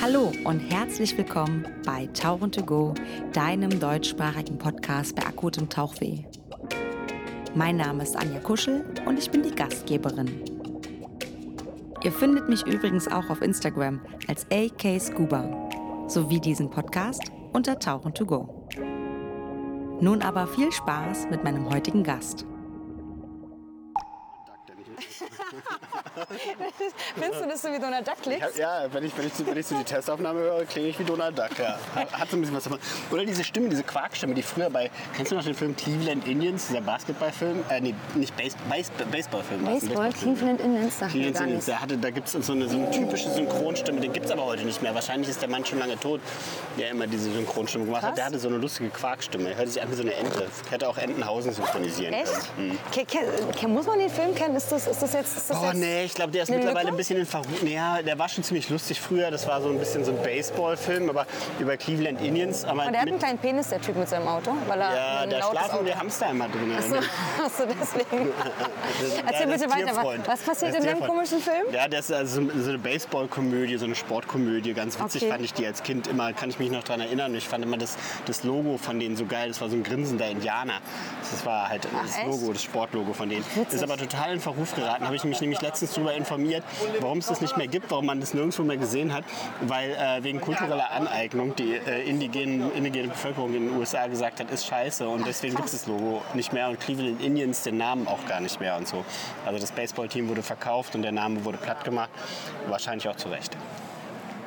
Hallo und herzlich willkommen bei Tauchen to Go, deinem deutschsprachigen Podcast bei akutem Tauchweh. Mein Name ist Anja Kuschel und ich bin die Gastgeberin. Ihr findet mich übrigens auch auf Instagram als AK Scuba sowie diesen Podcast unter Tauchen to Go. Nun aber viel Spaß mit meinem heutigen Gast. Findest du, dass du wie Donald Duck klingst? Ja, wenn ich, wenn, ich, wenn ich so die Testaufnahme höre, klinge ich wie Donald Duck. Ja. Hat, hat so ein bisschen was davon. Oder diese Stimme, diese Quarkstimme, die früher bei, kennst du noch den Film Cleveland Indians, dieser Basketballfilm? Äh, nee, nicht Base, Base, Baseballfilm. Baseball. Cleveland Indians, sagt Cleveland Indians, der hatte, da gibt es so eine, so eine typische Synchronstimme, den gibt es aber heute nicht mehr. Wahrscheinlich ist der Mann schon lange tot, der immer diese Synchronstimme gemacht Krass. hat. Der hatte so eine lustige Quarkstimme. Er hörte sich an wie so eine Ente. Hätte auch Entenhausen synchronisieren Echt? können. Mhm. Ke- ke- muss man den Film kennen? Ist das, ist das jetzt. Ist das Oh jetzt nee, ich glaube, der ist mittlerweile ein bisschen in Verruf. Ja, der war schon ziemlich lustig früher. Das war so ein bisschen so ein Baseballfilm, aber über Cleveland Indians. Aber Und der hat einen kleinen Penis, der Typ mit seinem Auto, weil er ja, da schlafen die Hamster immer drin. Achso, achso, deswegen. Erzähl Ja, bitte das weiter. Was passiert Das in dem komischen Film? Ja, das ist also so eine Baseballkomödie, so eine Sportkomödie. Ganz witzig Okay. fand ich die als Kind immer, kann ich mich noch daran erinnern. Ich fand immer das, das Logo von denen so geil. Das war so ein grinsender Indianer. Das war halt das echt? Logo, das Sportlogo von denen. witzig. Ist aber total in Verruf geraten. Habe ich mich nämlich letztens darüber informiert, warum es das nicht mehr gibt, warum man das nirgendwo mehr gesehen hat. Weil äh, wegen kultureller Aneignung die äh, indigenen, indigene Bevölkerung in den USA gesagt hat, ist scheiße. Und deswegen gibt es das Logo nicht mehr. Und Cleveland Indians den Namen auch gar nicht mehr und so. Also das Baseballteam wurde verkauft und der Name wurde platt gemacht. Wahrscheinlich auch zu Recht.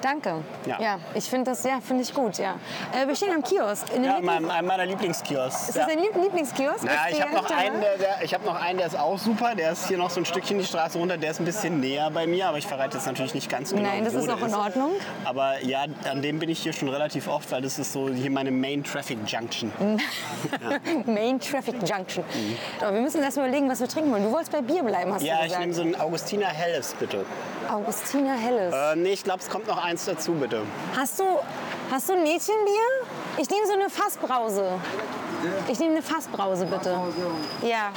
Danke. Ja. ich finde das, ja, finde ich gut, ja. Äh, wir stehen am Kiosk. In Ja, Lieblings- mein, einer meiner Lieblingskiosks. ist ja. das dein Lieb- Lieblingskiosk? Ist ich habe noch, einen, ne? der, der, ich hab noch einen, der ist auch super. Der ist hier noch so ein Stückchen die Straße runter. Der ist ein bisschen näher bei mir, aber ich verrate jetzt natürlich nicht ganz genau, Nein, das ist auch in Ordnung. Aber ja, an dem bin ich hier schon relativ oft, weil das ist so hier meine Main Traffic Junction. Main Traffic Junction. Aber wir müssen erst mal überlegen, was wir trinken wollen. Du wolltest bei Bier bleiben, hast Ja, du ich gesagt. nehme so einen Augustiner Helles, bitte. Augustina Helles. Äh, nee, ich glaube, es kommt noch eins dazu, bitte. Hast du, hast du ein Mädchenbier? Ich nehme so eine Fassbrause. Ich nehme eine Fassbrause, bitte. Ja.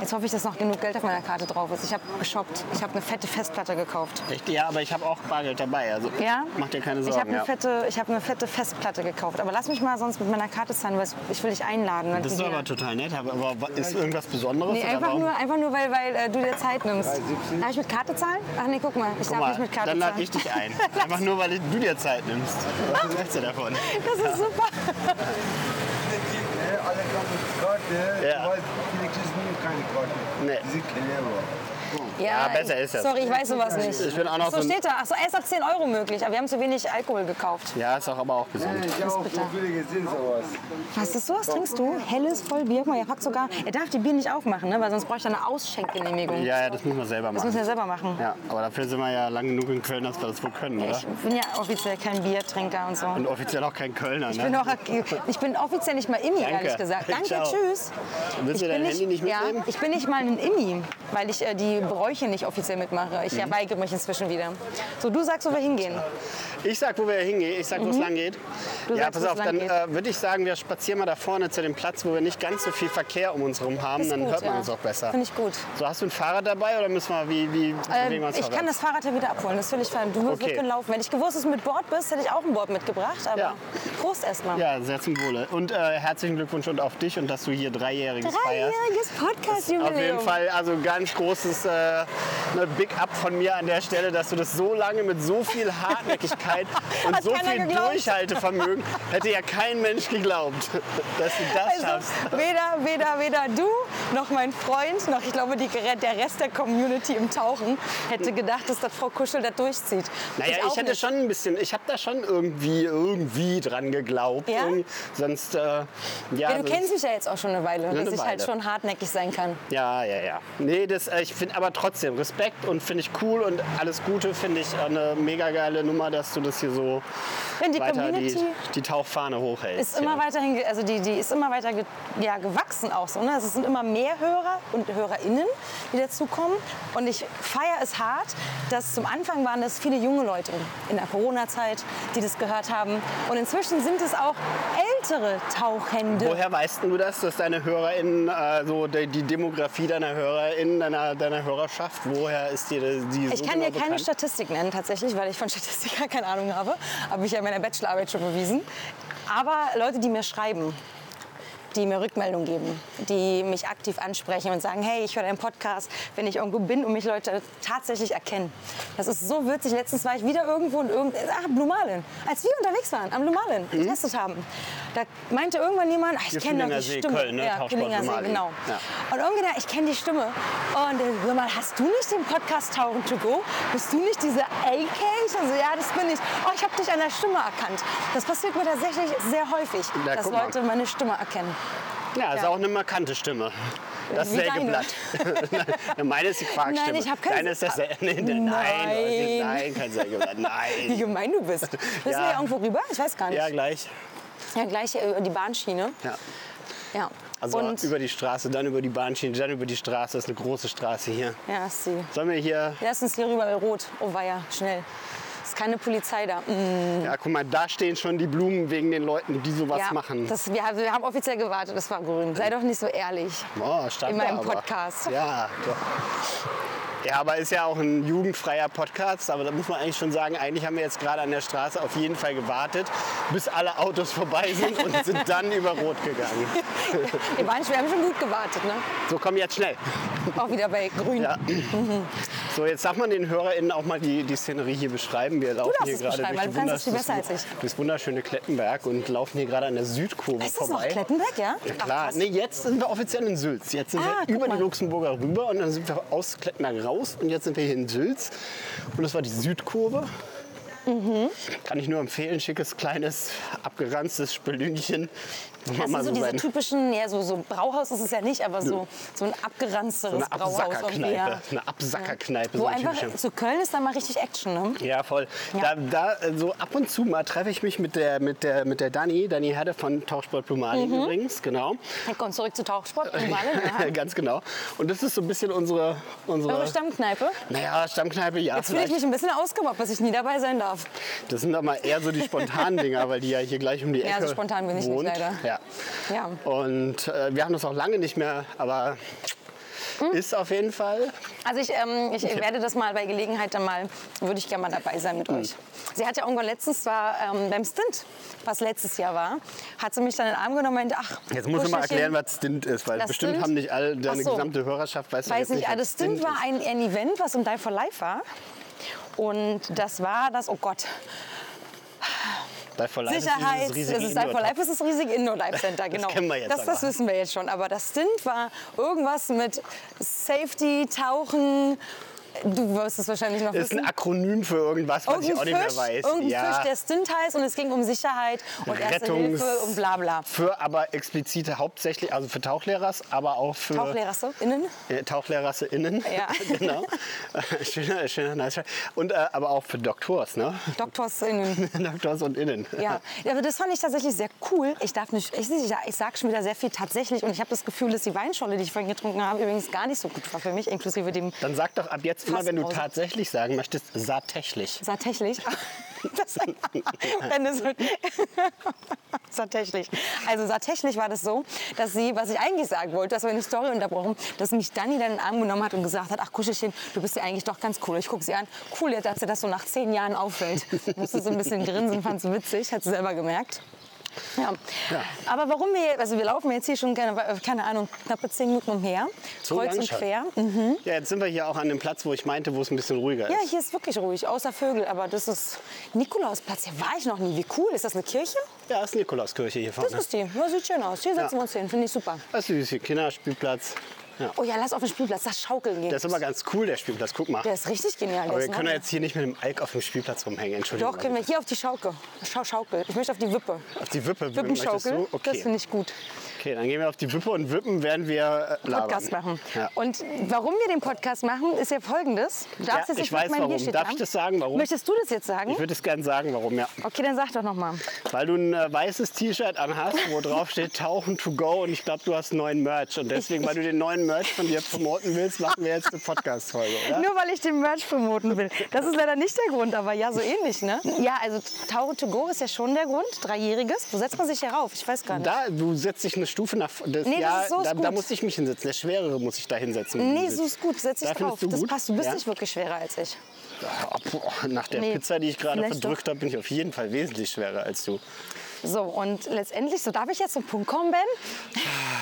Jetzt hoffe ich, dass noch genug Geld auf meiner Karte drauf ist. Ich habe geshoppt. Ich habe eine fette Festplatte gekauft. Echt? Ja, aber ich habe auch Bargeld dabei. Also Ja? mach dir keine Ich habe Sorgen. eine, Ja. fette, ich hab eine fette Festplatte gekauft. Aber lass mich mal sonst mit meiner Karte zahlen, weil ich will dich einladen. Das ist aber total nett. Aber ist irgendwas Besonderes? Nee, einfach nur, einfach nur weil, weil äh, du dir Zeit nimmst. Darf ich mit Karte zahlen? Ach nee, guck mal, ich Guck darf mal, nicht mit Karte dann zahlen. lade ich dich ein. Einfach nur, weil du dir Zeit nimmst. Was hältst du davon? Das ist super. Alle kommen mit Karte, Ja. Ne. Zid levo. Clever. Ja, besser ist das. Sorry, ich weiß sowas nicht. Ich bin auch noch so so steht da. Ach so, erst ab 10 Euro möglich. Aber wir haben zu wenig Alkohol gekauft. Ja, ist auch aber auch gesund. Ich habe auch so viele gesehen, sowas. Was ist sowas? Trinkst du? Helles, voll Bier. Guck mal, er hat sogar. Er darf die Bier nicht aufmachen, ne? weil sonst bräuchte er eine Ausschenkgenehmigung. Ja, ja, das müssen wir selber Das müssen wir machen. selber machen. Ja, aber dafür sind wir ja lang genug in Köln, dass wir das wohl können, oder? Ich bin ja offiziell kein Biertrinker und so. Und offiziell auch kein Kölner, Ich bin, ne? auch, ich bin offiziell nicht mal Immi, Danke. ehrlich gesagt. Danke, Ciao. tschüss. Willst du Ich dein bin Handy nicht mitnehmen? Ja, ich bin nicht mal ein Immi, weil ich äh, die Bräuche nicht offiziell mitmache. Ich Mhm. weigere mich inzwischen wieder. So, du sagst, wo wir hingehen. Ich sag, wo wir hingehen. Ich sag, wo es lang geht. Mhm. Du ja, sagst, pass auf, dann äh, würde ich sagen, wir spazieren mal da vorne zu dem Platz, wo wir nicht ganz so viel Verkehr um uns herum haben. Ist dann gut, hört man ja. uns auch besser. Finde ich gut. So, hast du ein Fahrrad dabei oder müssen wir, wie, wie Ähm, ich kann das Fahrrad ja wieder abholen, das ist völlig fein. Du musst Okay. können laufen. Wenn ich gewusst, dass du mit Bord bist, hätte ich auch ein Board mitgebracht. Aber Ja. Prost erstmal. Ja, sehr zum Wohle. Und äh, herzlichen Glückwunsch und auf dich und dass du hier Dreijähriges feierst. Dreijähriges Podcast-Jubiläum. Auf jeden Fall, also ganz großes äh, ne Big Up von mir an der Stelle, dass du das so lange mit so viel Hartnäckigkeit und so viel geglaubt. Durchhaltevermögen hätte ja kein Mensch geglaubt, dass du das Also schaffst. weder, weder, weder du noch mein Freund noch ich glaube die, der Rest der Community im Tauchen hätte gedacht, dass das Frau Kuschel das durchzieht. Naja, ich, auch hätte nicht. schon ein bisschen, ich habe da schon irgendwie, irgendwie dran geglaubt. Ja? Irgendwie, sonst, äh, ja, Ja, du kennst mich ja jetzt auch schon eine Weile, Eine dass ich halt Weile. schon hartnäckig sein kann. Ja, ja, ja. Nee, das, äh, ich finde aber trotzdem Respekt und finde ich cool und alles Gute finde ich eine mega geile Nummer, dass du das hier so die weiter die, die Tauchfahne hochhältst. ist immer ja. weiterhin, also die, die ist immer weiter ge, ja, gewachsen auch so. Ne? Also Es sind immer mehr Hörer und HörerInnen, die dazukommen. Und ich feiere es hart, dass zum Anfang waren das viele junge Leute in der Corona-Zeit, die das gehört haben. Und inzwischen sind es auch ältere Tauchende. Woher weißt du das, dass deine HörerInnen, äh, so die, die Demografie deiner HörerInnen, deiner, deiner Hörerschaft, woher ist dir die Ich so kann genau dir keine bekannt? Statistik nennen, tatsächlich, weil ich von Statistik gar keine Ahnung habe. Habe ich ja in meiner Bachelorarbeit schon bewiesen. Aber Leute, die mir schreiben, die mir Rückmeldung geben, die mich aktiv ansprechen und sagen, hey, ich höre deinen Podcast, wenn ich irgendwo bin und mich Leute tatsächlich erkennen. Das ist so witzig. Letztens war ich wieder irgendwo und irgend, ach, Blue Marlin. Als wir unterwegs waren, am Blue Marlin, getestet haben, da meinte irgendwann jemand, ach, ich kenne doch die See, Stimme. Köln, ne? Ja, Blue See, genau. Ja. Und irgendwie, da, ich kenne die Stimme. Und äh, sag mal, hast du nicht den Podcast Tauchen to go? Bist du nicht diese AK? Ich also, ja, das bin ich. Oh, ich habe dich an der Stimme erkannt. Das passiert mir tatsächlich sehr häufig, Na, dass. Leute meine Stimme erkennen. Ja, ist auch eine markante Stimme. Das Wie Sägeblatt. Meine ist die Quarkstimme. Nein, ich hab kein- Deine ist das nee, Nein, Nein. nein, kein Sägeblatt. Wie Nein. gemein du bist. Müssen Ja. wir irgendwo rüber? Ich weiß gar nicht. Ja, Ja, gleich. gleich hier über die Bahnschiene. Ja. Ja. Also Und über die Straße, dann über die Bahnschiene, dann über die Straße. Das ist eine große Straße hier. ja, ist sie. Sollen wir hier. Lass uns hier rüber bei Rot. Oh weia, schnell. Ist keine Polizei da. Mm, Ja, guck mal, da stehen schon die Blumen wegen den Leuten, die sowas ja, machen. Das, wir, haben- wir haben offiziell gewartet, das war grün. Sei doch nicht so ehrlich. Oh, stand in meinem aber. Podcast. Ja, doch. Ja, aber ist ja auch ein jugendfreier Podcast. Aber da muss man eigentlich schon sagen, eigentlich haben wir jetzt gerade an der Straße auf jeden Fall gewartet, bis alle Autos vorbei sind und sind dann über Rot gegangen. Wir, waren, wir haben schon gut gewartet, ne? So, komm jetzt schnell. Auch wieder bei grün. Ja. So, jetzt darf man den HörerInnen auch mal die, die Szenerie hier beschreiben. Wir laufen hier gerade durch, du kannst es besser als ich. durchs wunderschöne Klettenberg und laufen hier gerade an der Südkurve Ist das vorbei. noch Klettenberg, ja? Ja, Ach, klar. krass. Nee, jetzt sind wir offiziell in Sülz. Jetzt sind Ah, wir über mal. die Luxemburger rüber und dann sind wir aus Klettenberg raus und jetzt sind wir hier in Sülz. Und das war die Südkurve. Mhm. Kann ich nur empfehlen, schickes, kleines, abgeranztes Spelünchen. Wo Das sind so diese seinen- typischen, ja, so, so Brauhaus ist es ja nicht, aber so, so ein abgeranzteres so eine Brauhaus. Absackerkneipe. ja. Eine Absackerkneipe. Wo so ein einfach, typischer. zu Köln ist da mal richtig Action, ne? Ja, voll. Ja. Da, da so ab und zu mal treffe ich mich mit der, mit der, mit der Dani, Dani Herde von Tauchsport Blumali Mhm. übrigens, genau. Dann kommt zurück zu Tauchsport. aha. Ganz genau. Und das ist so ein bisschen unsere, unsere Eure Stammkneipe. naja, Stammkneipe, ja, Jetzt fühle ich mich ein bisschen ausgemobbt, dass ich nie dabei sein darf. Das sind aber eher so die spontanen Dinger, weil die ja hier gleich um die Ja, Ecke so spontan bin ich nicht, wohnt. leider. Ja. Ja. Und äh, wir haben das auch lange nicht mehr, aber Hm? ist auf jeden Fall. Also ich, ähm, ich werde das mal bei Gelegenheit dann mal, würde ich gerne mal dabei sein mit Hm. euch. Sie hat ja irgendwann letztens, war ähm, beim Stint, was letztes Jahr war, hat sie mich dann in den Arm genommen und meinte, ach, Jetzt muss ich mal erklären, was Stint ist, weil Das bestimmt Stint? haben nicht alle, deine so. gesamte Hörerschaft weiß, das Weiß nicht, was also Stint ist. war ein, ein Event, was im Die for Life war. Und das war das, oh Gott, Die for Life ist Sicherheit, dieses riesige das ist Die for Life, ist das riesige Indoor Life Center, genau. kennen wir jetzt das, das wissen wir jetzt schon. Aber das Stint war irgendwas mit Safety, Tauchen. Du wirst es wahrscheinlich noch ist wissen. ein Akronym für irgendwas, was ich auch nicht mehr Fisch, weiß. irgendein Fisch, der Stint heißt und es ging um Sicherheit und Erste Rettungs- Hilfe und bla bla. Für aber explizite hauptsächlich, also für Tauchlehrers, aber auch für TauchlehrerInnen? äh, TauchlehrerInnen. Ja. genau. Äh, schöner, schöner, nice. Und äh, aber auch für Doktors, ne? DoktorsInnen. Doktors und Innen. Ja, Ja, aber das fand ich tatsächlich sehr cool. Ich darf nicht, ich, ich, ich sage schon wieder sehr viel tatsächlich und ich habe das Gefühl, dass die Weinscholle, die ich vorhin getrunken habe, übrigens gar nicht so gut war für mich, inklusive dem Dann sag doch ab jetzt immer, wenn du tatsächlich sagen möchtest, tatsächlich. Tatsächlich. Das, wenn es, tatsächlich. Also tatsächlich war das so, dass sie, was ich eigentlich sagen wollte, das war eine Story unterbrochen, dass mich Dani dann in den Arm genommen hat und gesagt hat, ach Kuschelchen, du bist ja eigentlich doch ganz cool. Ich gucke sie an, cool, dass dir das so nach zehn Jahren auffällt. Musste so ein bisschen grinsen, fand es witzig, hat sie selber gemerkt. Ja. Aber warum wir, also wir laufen jetzt hier schon, keine, keine Ahnung, knappe zehn Minuten umher, So kreuz und quer. Mhm. Ja, jetzt sind wir hier auch an dem Platz, wo ich meinte, wo es ein bisschen ruhiger Ja, ist. hier ist wirklich ruhig, außer Vögel. Aber das ist Nikolausplatz. Hier war ich noch nie. Wie cool. Ist das eine Kirche? Ja, ist Nikolauskirche hier Das vorne. ist die. Ja, sieht schön aus. Hier setzen wir uns hin. Finde ich super. Das ist süß, hier Kinderspielplatz. Ja. Oh ja, lass auf den Spielplatz. Das Schaukeln gehen. Der ist aber ganz cool, der Spielplatz. Guck mal. Der ist richtig genial. Aber wir können ja jetzt hier nicht mit dem Alk auf dem Spielplatz rumhängen, Entschuldigung. Doch, können wir hier auf die Schaukel. Schau, Schaukel. Ich möchte auf die Wippe. Auf die Wippe Wippenschaukel. Okay. Das finde ich gut. Okay, dann gehen wir auf die Wippe und wippen, während wir äh, labern. Podcast machen. Ja. Und warum wir den Podcast machen, ist ja folgendes. Du darfst Ja, jetzt ich weiß warum. Darf haben. ich das sagen, warum? Möchtest du das jetzt sagen? Ich würde es gerne sagen, warum, ja. Okay, dann sag doch noch mal. Weil du ein äh, weißes T-Shirt anhast, wo drauf steht Tauchen to go und ich glaube, du hast neuen Merch. Und deswegen, weil du den neuen Merch von dir promoten willst, machen wir jetzt eine Podcast-Folge, oder? Nur weil ich den Merch promoten will. Das ist leider nicht der Grund, aber ja, so ähnlich, ne? Ja, also Tauche to go ist ja schon der Grund. Dreijähriges. Wo setzt man sich hier rauf? Ich weiß gar nicht. Da, du setzt dich eine Stufe nach. Das, Nee, das ja, ist so, da, da muss ich mich hinsetzen. Der Schwerere muss ich da hinsetzen. Nee, so ist gut. Setz dich Da drauf. Das passt. Du bist Ja? nicht wirklich schwerer als ich. Ah, Nach der Nee, Pizza, die ich gerade verdrückt habe, bin ich auf jeden Fall wesentlich schwerer als du. So, und letztendlich, so darf ich jetzt zum Punkt kommen, Ben?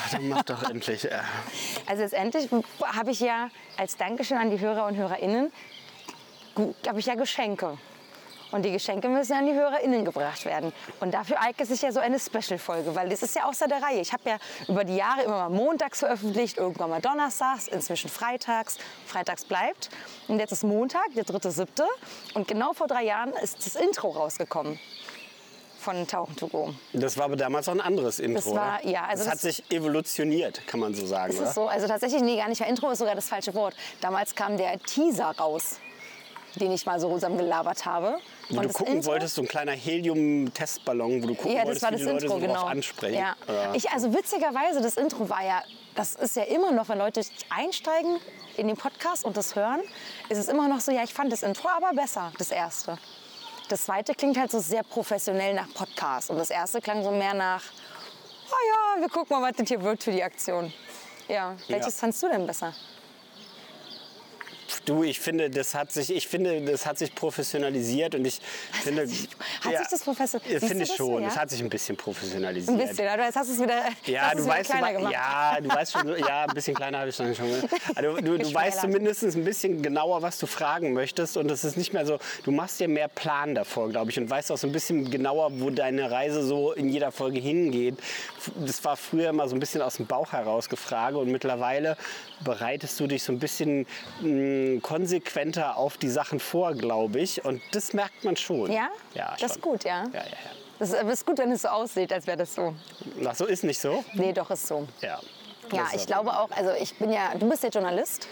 Ach, Dann mach doch endlich. Äh. Also letztendlich habe ich ja als Dankeschön an die Hörer und Hörerinnen, habe ich ja Geschenke. Und die Geschenke müssen an die HörerInnen gebracht werden. Und dafür eignet sich ja so eine Special-Folge, weil das ist ja außer der Reihe. Ich habe ja über die Jahre immer mal montags veröffentlicht, irgendwann mal donnerstags, inzwischen freitags. Freitags bleibt. Und jetzt ist Montag, der dritte, siebte. Und genau vor drei Jahren ist das Intro rausgekommen von Tauchen to go. Das war aber damals auch ein anderes Intro. Das war- ja, also das hat das- sich evolutioniert, kann man so sagen. Ist oder? es so? Also tatsächlich, nee, gar nicht mehr. Intro ist sogar das falsche Wort. Damals kam der Teaser raus, den ich mal so zusammengelabert habe. Wo du gucken Intro- wolltest, so ein kleiner Helium-Testballon, wo du gucken Ja, das wolltest, war wie die Leute Intro, so drauf genau. ansprechen. Ja. Ja. Ich, also witzigerweise, das Intro war ja, das ist ja immer noch, wenn Leute einsteigen in den Podcast und das hören, ist es immer noch so, ja, ich fand das Intro aber besser, das erste. Das zweite klingt halt so sehr professionell nach Podcast und das erste klang so mehr nach, oh ja, wir gucken mal, was das hier wird für die Aktion. Ja, welches fandst du denn besser? Du, ich finde, das hat sich, ich finde, das hat sich professionalisiert und ich finde, Hat sich das professionell- Ja, Siehst finde du ich das so, schon. ja? Es hat sich ein bisschen professionalisiert. Ein bisschen, oder? Jetzt hast du es wieder, Ja, hast du es wieder weißt, kleiner gemacht. ja, du weißt schon, ja, ein bisschen kleiner habe ich dann schon. Also, du, du weißt zumindest ein bisschen genauer, was du fragen möchtest und es ist nicht mehr so, du machst dir mehr Plan davor, glaube ich, und weißt auch so ein bisschen genauer, wo deine Reise so in jeder Folge hingeht. Das war früher immer so ein bisschen aus dem Bauch heraus gefragt und mittlerweile bereitest du dich so ein bisschen mh, konsequenter auf die Sachen vor, glaube ich, und das merkt man schon. Ja? Ja, Das ist schon. gut, ja. Ja, ja, ja. Das ist, gut, wenn es so aussieht, als wäre das so. Ach so, ist nicht so? Nee, doch ist so. Ja. Ja, ich glaube auch, also ich bin ja, du bist ja Journalist.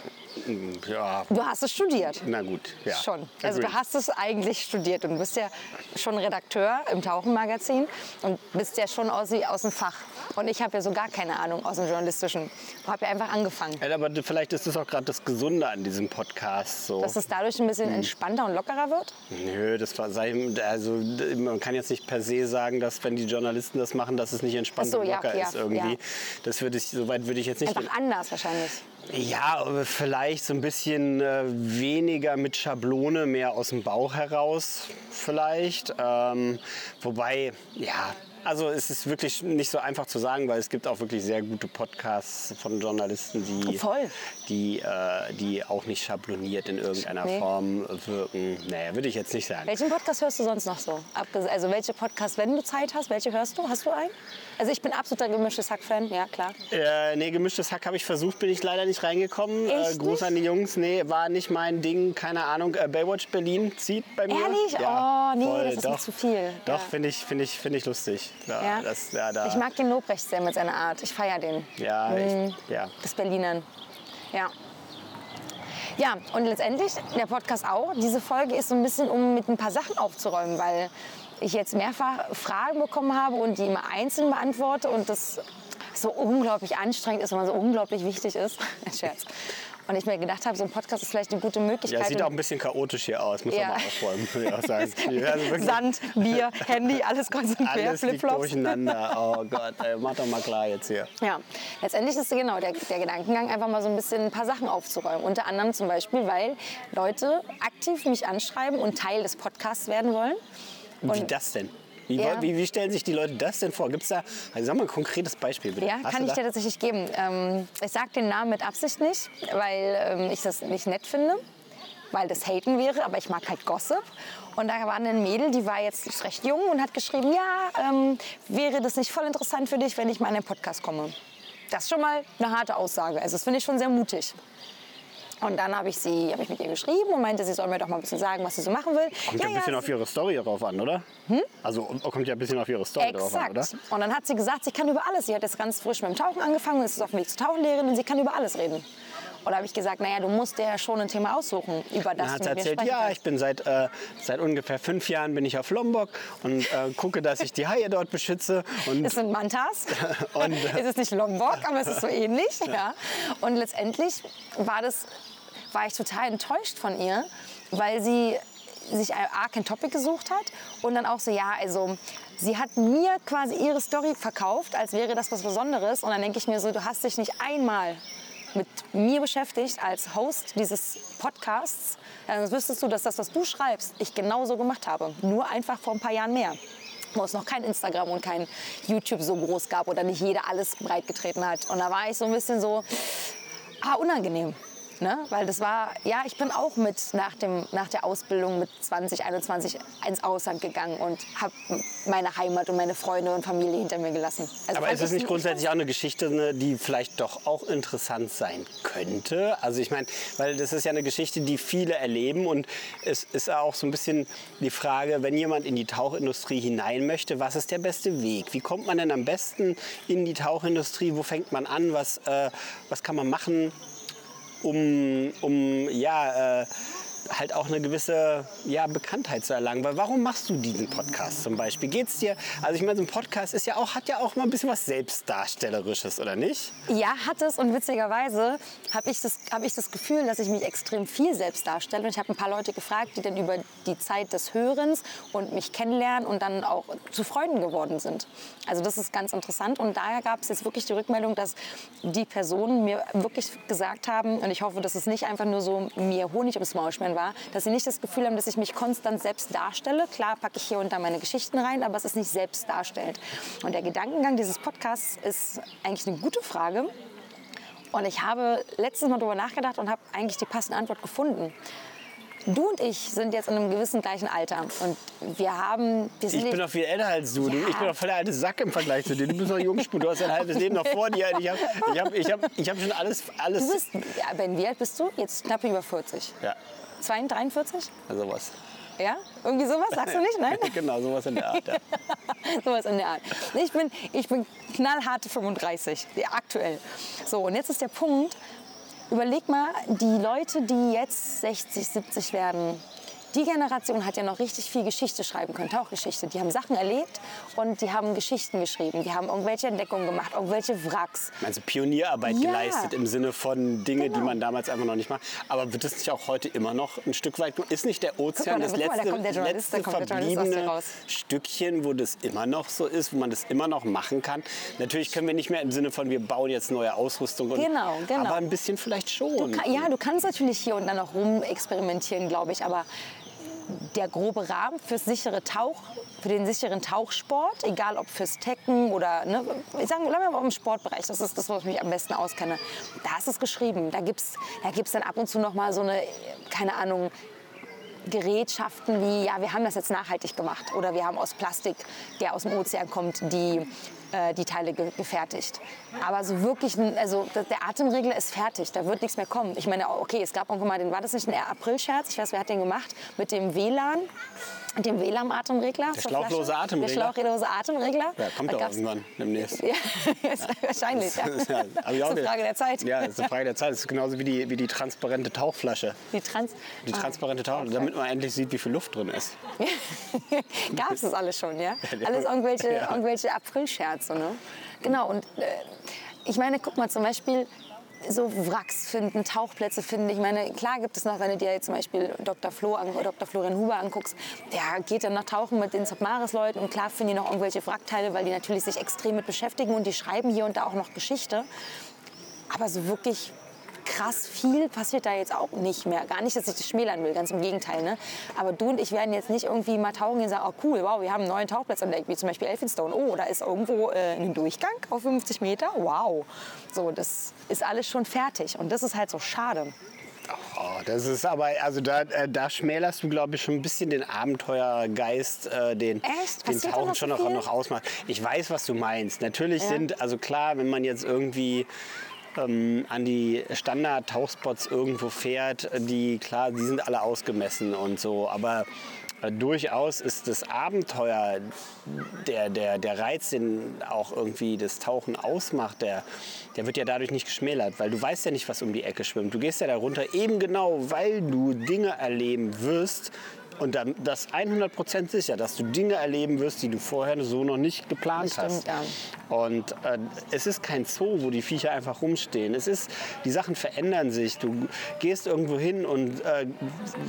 Ja, Du hast es studiert. na gut. Ja. Schon. Also du hast es eigentlich studiert und du bist ja schon Redakteur im Tauchenmagazin und bist ja schon aus, aus dem Fach. Und ich habe ja so gar keine Ahnung aus dem Journalistischen. Ich habe ja einfach angefangen. Ja, aber vielleicht ist das auch gerade das Gesunde an diesem Podcast. So. Dass es dadurch ein Hm. bisschen entspannter und lockerer wird. Nö, das war also man kann jetzt nicht per se sagen, dass wenn die Journalisten das machen, dass es nicht entspannt so, und locker ja, ist irgendwie. ja. Das würde ich, so weit würde ich jetzt nicht. Einfach anders wahrscheinlich. Ja, vielleicht so ein bisschen äh, weniger mit Schablone, mehr aus dem Bauch heraus vielleicht. Ähm, wobei, ja, also es ist wirklich nicht so einfach zu sagen, weil es gibt auch wirklich sehr gute Podcasts von Journalisten, die, Voll. die, äh, die auch nicht schabloniert in irgendeiner Nee. Form wirken. Naja, würde ich jetzt nicht sagen. Welchen Podcast hörst du sonst noch so? Also welche Podcasts, wenn du Zeit hast, welche hörst du? Hast du einen? Also ich bin absoluter gemischtes Hack-Fan, ja klar. Äh, nee, gemischtes Hack habe ich versucht, bin ich leider nicht reingekommen. Äh, Gruß an die Jungs. Nee, war nicht mein Ding, keine Ahnung. Äh, Baywatch Berlin zieht bei mir. Ehrlich? Ja, Oh, nee, voll, das ist doch. zu viel. Doch, Ja. finde ich, find ich, find ich lustig. Ja, Ja? Das, ja, da, Ich mag den Lobrecht sehr mit seiner Art. Ich feiere den. Ja, Mhm. ich, ja. Das Berlinern. Ja. Ja, und letztendlich, der Podcast auch, diese Folge ist so ein bisschen, um mit ein paar Sachen aufzuräumen, weil ich jetzt mehrfach Fragen bekommen habe und die immer einzeln beantworte und das so unglaublich anstrengend ist und man so unglaublich wichtig ist. Ein Scherz. Und ich mir gedacht habe, so ein Podcast ist vielleicht eine gute Möglichkeit. Ja, sieht auch ein bisschen chaotisch hier aus, muss Ja. man mal aufräumen, würde ich auch sagen. Also Sand, Bier, Handy, alles quer, alles Flipflops. durcheinander. Oh Gott, ey, mach doch mal klar jetzt hier. Ja, letztendlich ist genau der, der Gedankengang, einfach mal so ein bisschen ein paar Sachen aufzuräumen. Unter anderem zum Beispiel, weil Leute aktiv mich anschreiben und Teil des Podcasts werden wollen. Wie Und- das denn? Wie, Ja. wie, wie stellen sich die Leute das denn vor? Gibt es da, also sag mal ein konkretes Beispiel bitte. Ja, Hast kann ich da? dir tatsächlich geben. Ähm, ich sage den Namen mit Absicht nicht, weil ähm, ich das nicht nett finde, weil das Haten wäre, aber ich mag halt Gossip. Und da war eine Mädel, die war jetzt recht jung und hat geschrieben, ja, ähm, wäre das nicht voll interessant für dich, wenn ich mal in den Podcast komme. Das ist schon mal eine harte Aussage. Also das finde ich schon sehr mutig. Und dann habe ich, sie, ich mit ihr geschrieben und meinte, sie soll mir doch mal ein bisschen sagen, was sie so machen will. Kommt ja, ein bisschen sie- auf ihre Story drauf an, oder? Also kommt ja ein bisschen auf ihre Story drauf an, oder? Exakt. Und dann hat sie gesagt, sie kann über alles. Sie hat jetzt ganz frisch mit dem Tauchen angefangen, ist auf dem Weg zur Tauchlehrerin und sie kann über alles reden. Und da habe ich gesagt, naja, du musst dir ja schon ein Thema aussuchen, über das hat du sie mit mir erzählt, ja, ich bin seit, äh, seit ungefähr fünf Jahren bin ich auf Lombok und äh, gucke, dass ich die Haie dort beschütze. Und Es sind Mantas. Und, äh, es ist nicht Lombok, aber es ist so ähnlich. Ja. Und letztendlich war, das, war ich total enttäuscht von ihr, weil sie sich A, kein Topic gesucht hat und dann auch so, ja, also sie hat mir quasi ihre Story verkauft, als wäre das was Besonderes. Und dann denke ich mir so, du hast dich nicht einmal mit mir beschäftigt als Host dieses Podcasts, dann wüsstest du, dass das, was du schreibst, ich genauso gemacht habe. Nur einfach vor ein paar Jahren mehr wo es noch kein Instagram und kein YouTube so groß gab oder nicht jeder alles breitgetreten hat. Und da war ich so ein bisschen so, ah, unangenehm. Ne? Weil das war, ja, ich bin auch mit nach, dem, nach der Ausbildung mit 20, 21 ins Ausland gegangen und habe meine Heimat und meine Freunde und Familie hinter mir gelassen. Also Aber ist es ich- nicht grundsätzlich auch eine Geschichte, ne, die vielleicht doch auch interessant sein könnte? Also ich meine, weil das ist ja eine Geschichte, die viele erleben und es ist auch so ein bisschen die Frage, wenn jemand in die Tauchindustrie hinein möchte, was ist der beste Weg? Wie kommt man denn am besten in die Tauchindustrie? Wo fängt man an? Was, äh, was kann man machen, um, um ja, äh, halt auch eine gewisse ja, Bekanntheit zu erlangen. Weil warum machst du diesen Podcast zum Beispiel? Geht's dir? Also ich meine, so ein Podcast ist ja auch, hat ja auch mal ein bisschen was Selbstdarstellerisches, oder nicht? Ja, hat es. Und witzigerweise habe ich, das, hab ich das Gefühl, dass ich mich extrem viel selbst darstelle. Und ich habe ein paar Leute gefragt, die dann über die Zeit des Hörens und mich kennenlernen und dann auch zu Freunden geworden sind. Also das ist ganz interessant. Und daher gab es jetzt wirklich die Rückmeldung, dass die Personen mir wirklich gesagt haben, und ich hoffe, dass es nicht einfach nur so mir Honig ums Maul schmieren war, dass sie nicht das Gefühl haben, dass ich mich konstant selbst darstelle. Klar packe ich hier und da meine Geschichten rein, aber es ist nicht selbst darstellt. Und der Gedankengang dieses Podcasts ist eigentlich eine gute Frage. Und ich habe letztes Mal darüber nachgedacht und habe eigentlich die passende Antwort gefunden. Du und ich sind jetzt in einem gewissen gleichen Alter und wir haben... Wir Ich bin noch viel älter als du. Ja. ich bin noch voll der alte Sack im Vergleich zu dir. Du bist noch Jungspur, du hast dein halbes Leben noch vor dir. Ich habe ich hab, ich hab, ich hab schon alles... alles Du bist, ja, Ben, wie alt bist du? Jetzt knapp über 40. ja, 42, 43? also was. Ja? Irgendwie sowas? Sagst du nicht? Nein? genau, sowas in der Art. Ja. sowas in der Art. Ich bin, ich bin knallharte 35, ja, aktuell. So, und jetzt ist der Punkt, überleg mal, die Leute, die jetzt 60, 70 werden, die Generation hat ja noch richtig viel Geschichte schreiben können, Tauchgeschichte. Die haben Sachen erlebt und die haben Geschichten geschrieben. Die haben irgendwelche Entdeckungen gemacht, irgendwelche Wracks. Also Pionierarbeit Ja. geleistet im Sinne von Dinge, die Genau. man damals einfach noch nicht macht. Aber wird es nicht auch heute immer noch ein Stück weit? Ist nicht der Ozean mal, das guck mal, da letzte, letzte verbliebene. Stückchen, wo das immer noch so ist, wo man das immer noch machen kann? Natürlich können wir nicht mehr im Sinne von, wir bauen jetzt neue Ausrüstung. Und, Genau, genau. Aber ein bisschen vielleicht schon. Ka- Ja, du kannst natürlich hier und da noch rumexperimentieren, glaube ich, aber der grobe Rahmen fürs sichere Tauch, für den sicheren Tauchsport, egal ob fürs Tecken oder, ne, ich sage, bleiben wir mal im Sportbereich, das ist das, wo ich mich am besten auskenne. Da ist es geschrieben, da gibt es da gibt's dann ab und zu noch mal so eine, keine Ahnung, Gerätschaften wie, ja, wir haben das jetzt nachhaltig gemacht oder wir haben aus Plastik, der aus dem Ozean kommt, die, äh, die Teile ge gefertigt. Aber so wirklich, also der Atemregler ist fertig, da wird nichts mehr kommen. Ich meine, okay, es gab irgendwann mal, den, war das nicht ein April-Scherz? Ich weiß, wer hat den gemacht? Mit dem WLAN, dem WLAN-Atemregler. Der schlauchlose. Atemregler? Der schlauchlose Atemregler. Ja, kommt doch irgendwann demnächst. Ja, ist wahrscheinlich. Ja. Ja, hab ich auch das ist eine. Frage der Zeit. Ja, das ist eine Frage der Zeit. Das ist genauso wie die, wie die transparente Tauchflasche. Die Trans Die transparente Tauchflasche, damit man endlich sieht, wie viel Luft drin ist. Gab es das alles schon, ja? Ja. Alles irgendwelche, Ja. irgendwelche Aprilscherze, ne? Genau, und äh, ich meine, guck mal, zum Beispiel so Wracks finden, Tauchplätze finden. Ich meine, klar gibt es noch, wenn du dir zum Beispiel Dr. Flo, Dr. Florian Huber anguckst, der geht dann noch tauchen mit den Submaris-Leuten und klar finden die noch irgendwelche Wrackteile, weil die natürlich sich extrem mit beschäftigen und die schreiben hier und da auch noch Geschichte. Aber so wirklich krass viel passiert da jetzt auch nicht mehr. Gar nicht, dass ich das schmälern will, ganz im Gegenteil. Ne? Aber du und ich werden jetzt nicht irgendwie mal tauchen gehen und sagen, oh cool, wow, wir haben einen neuen Tauchplatz entdeckt, wie zum Beispiel Elphinstone. Oh, da ist irgendwo äh, ein Durchgang auf 50 Meter. Wow. So, das ist alles schon fertig. Und das ist halt so schade. Oh, das ist aber, also da, äh, da schmälerst du, glaube ich, schon ein bisschen den Abenteuergeist, äh, den, Echt? den Tauchen noch schon so noch, noch ausmacht. Ich weiß, was du meinst. Natürlich Ja. sind, also klar, wenn man jetzt irgendwie ähm, an die Standard-Tauchspots irgendwo fährt, die klar, die sind alle ausgemessen und so, aber äh, durchaus ist das Abenteuer, der, der, der Reiz, den auch irgendwie das Tauchen ausmacht, der, der wird ja dadurch nicht geschmälert, weil du weißt ja nicht, was um die Ecke schwimmt. Du gehst ja da runter eben genau, weil du Dinge erleben wirst, und dann das 100% sicher, dass du Dinge erleben wirst, die du vorher so noch nicht geplant Das hast. stimmt, ja. Und äh, es ist kein Zoo, wo die Viecher einfach rumstehen. Es ist, die Sachen verändern sich. Du gehst irgendwo hin und äh,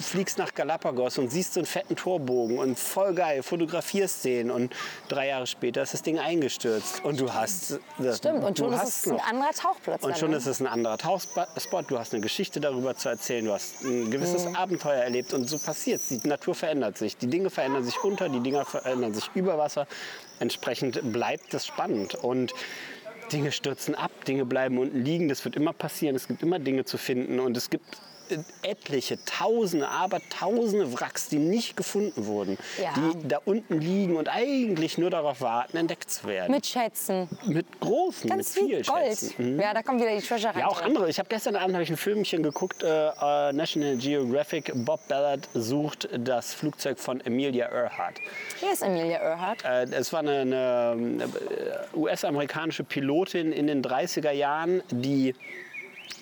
fliegst nach Galapagos und siehst so einen fetten Torbogen und voll geil, fotografierst den und drei Jahre später ist das Ding eingestürzt und du hast das, Stimmt, und schon ist hast es ein anderer Tauchplatz. Und schon ne? ist es ein anderer Tauchspot, du hast eine Geschichte darüber zu erzählen, du hast ein gewisses Mhm. Abenteuer erlebt und so passiert Die Natur verändert sich, die Dinge verändern sich unter, die Dinge verändern sich über Wasser. Entsprechend bleibt es spannend. Und Dinge stürzen ab, Dinge bleiben unten liegen, das wird immer passieren, es gibt immer Dinge zu finden. Und es gibt etliche, tausende, aber tausende Wracks, die nicht gefunden wurden, Ja. die da unten liegen und eigentlich nur darauf warten, entdeckt zu werden. Mit Schätzen. Mit großen, Ganz mit viel Gold. Schätzen. Mhm. Ja, da kommt wieder die Treasure rein. Ja, auch andere. Ich habe gestern Abend habe ich ein Filmchen geguckt, äh, äh, National Geographic. Bob Ballard sucht das Flugzeug von Amelia Earhart. Hier ist Emilia Earhart. Äh, es war eine, eine, eine äh, US-amerikanische Pilotin in den 30er Jahren, die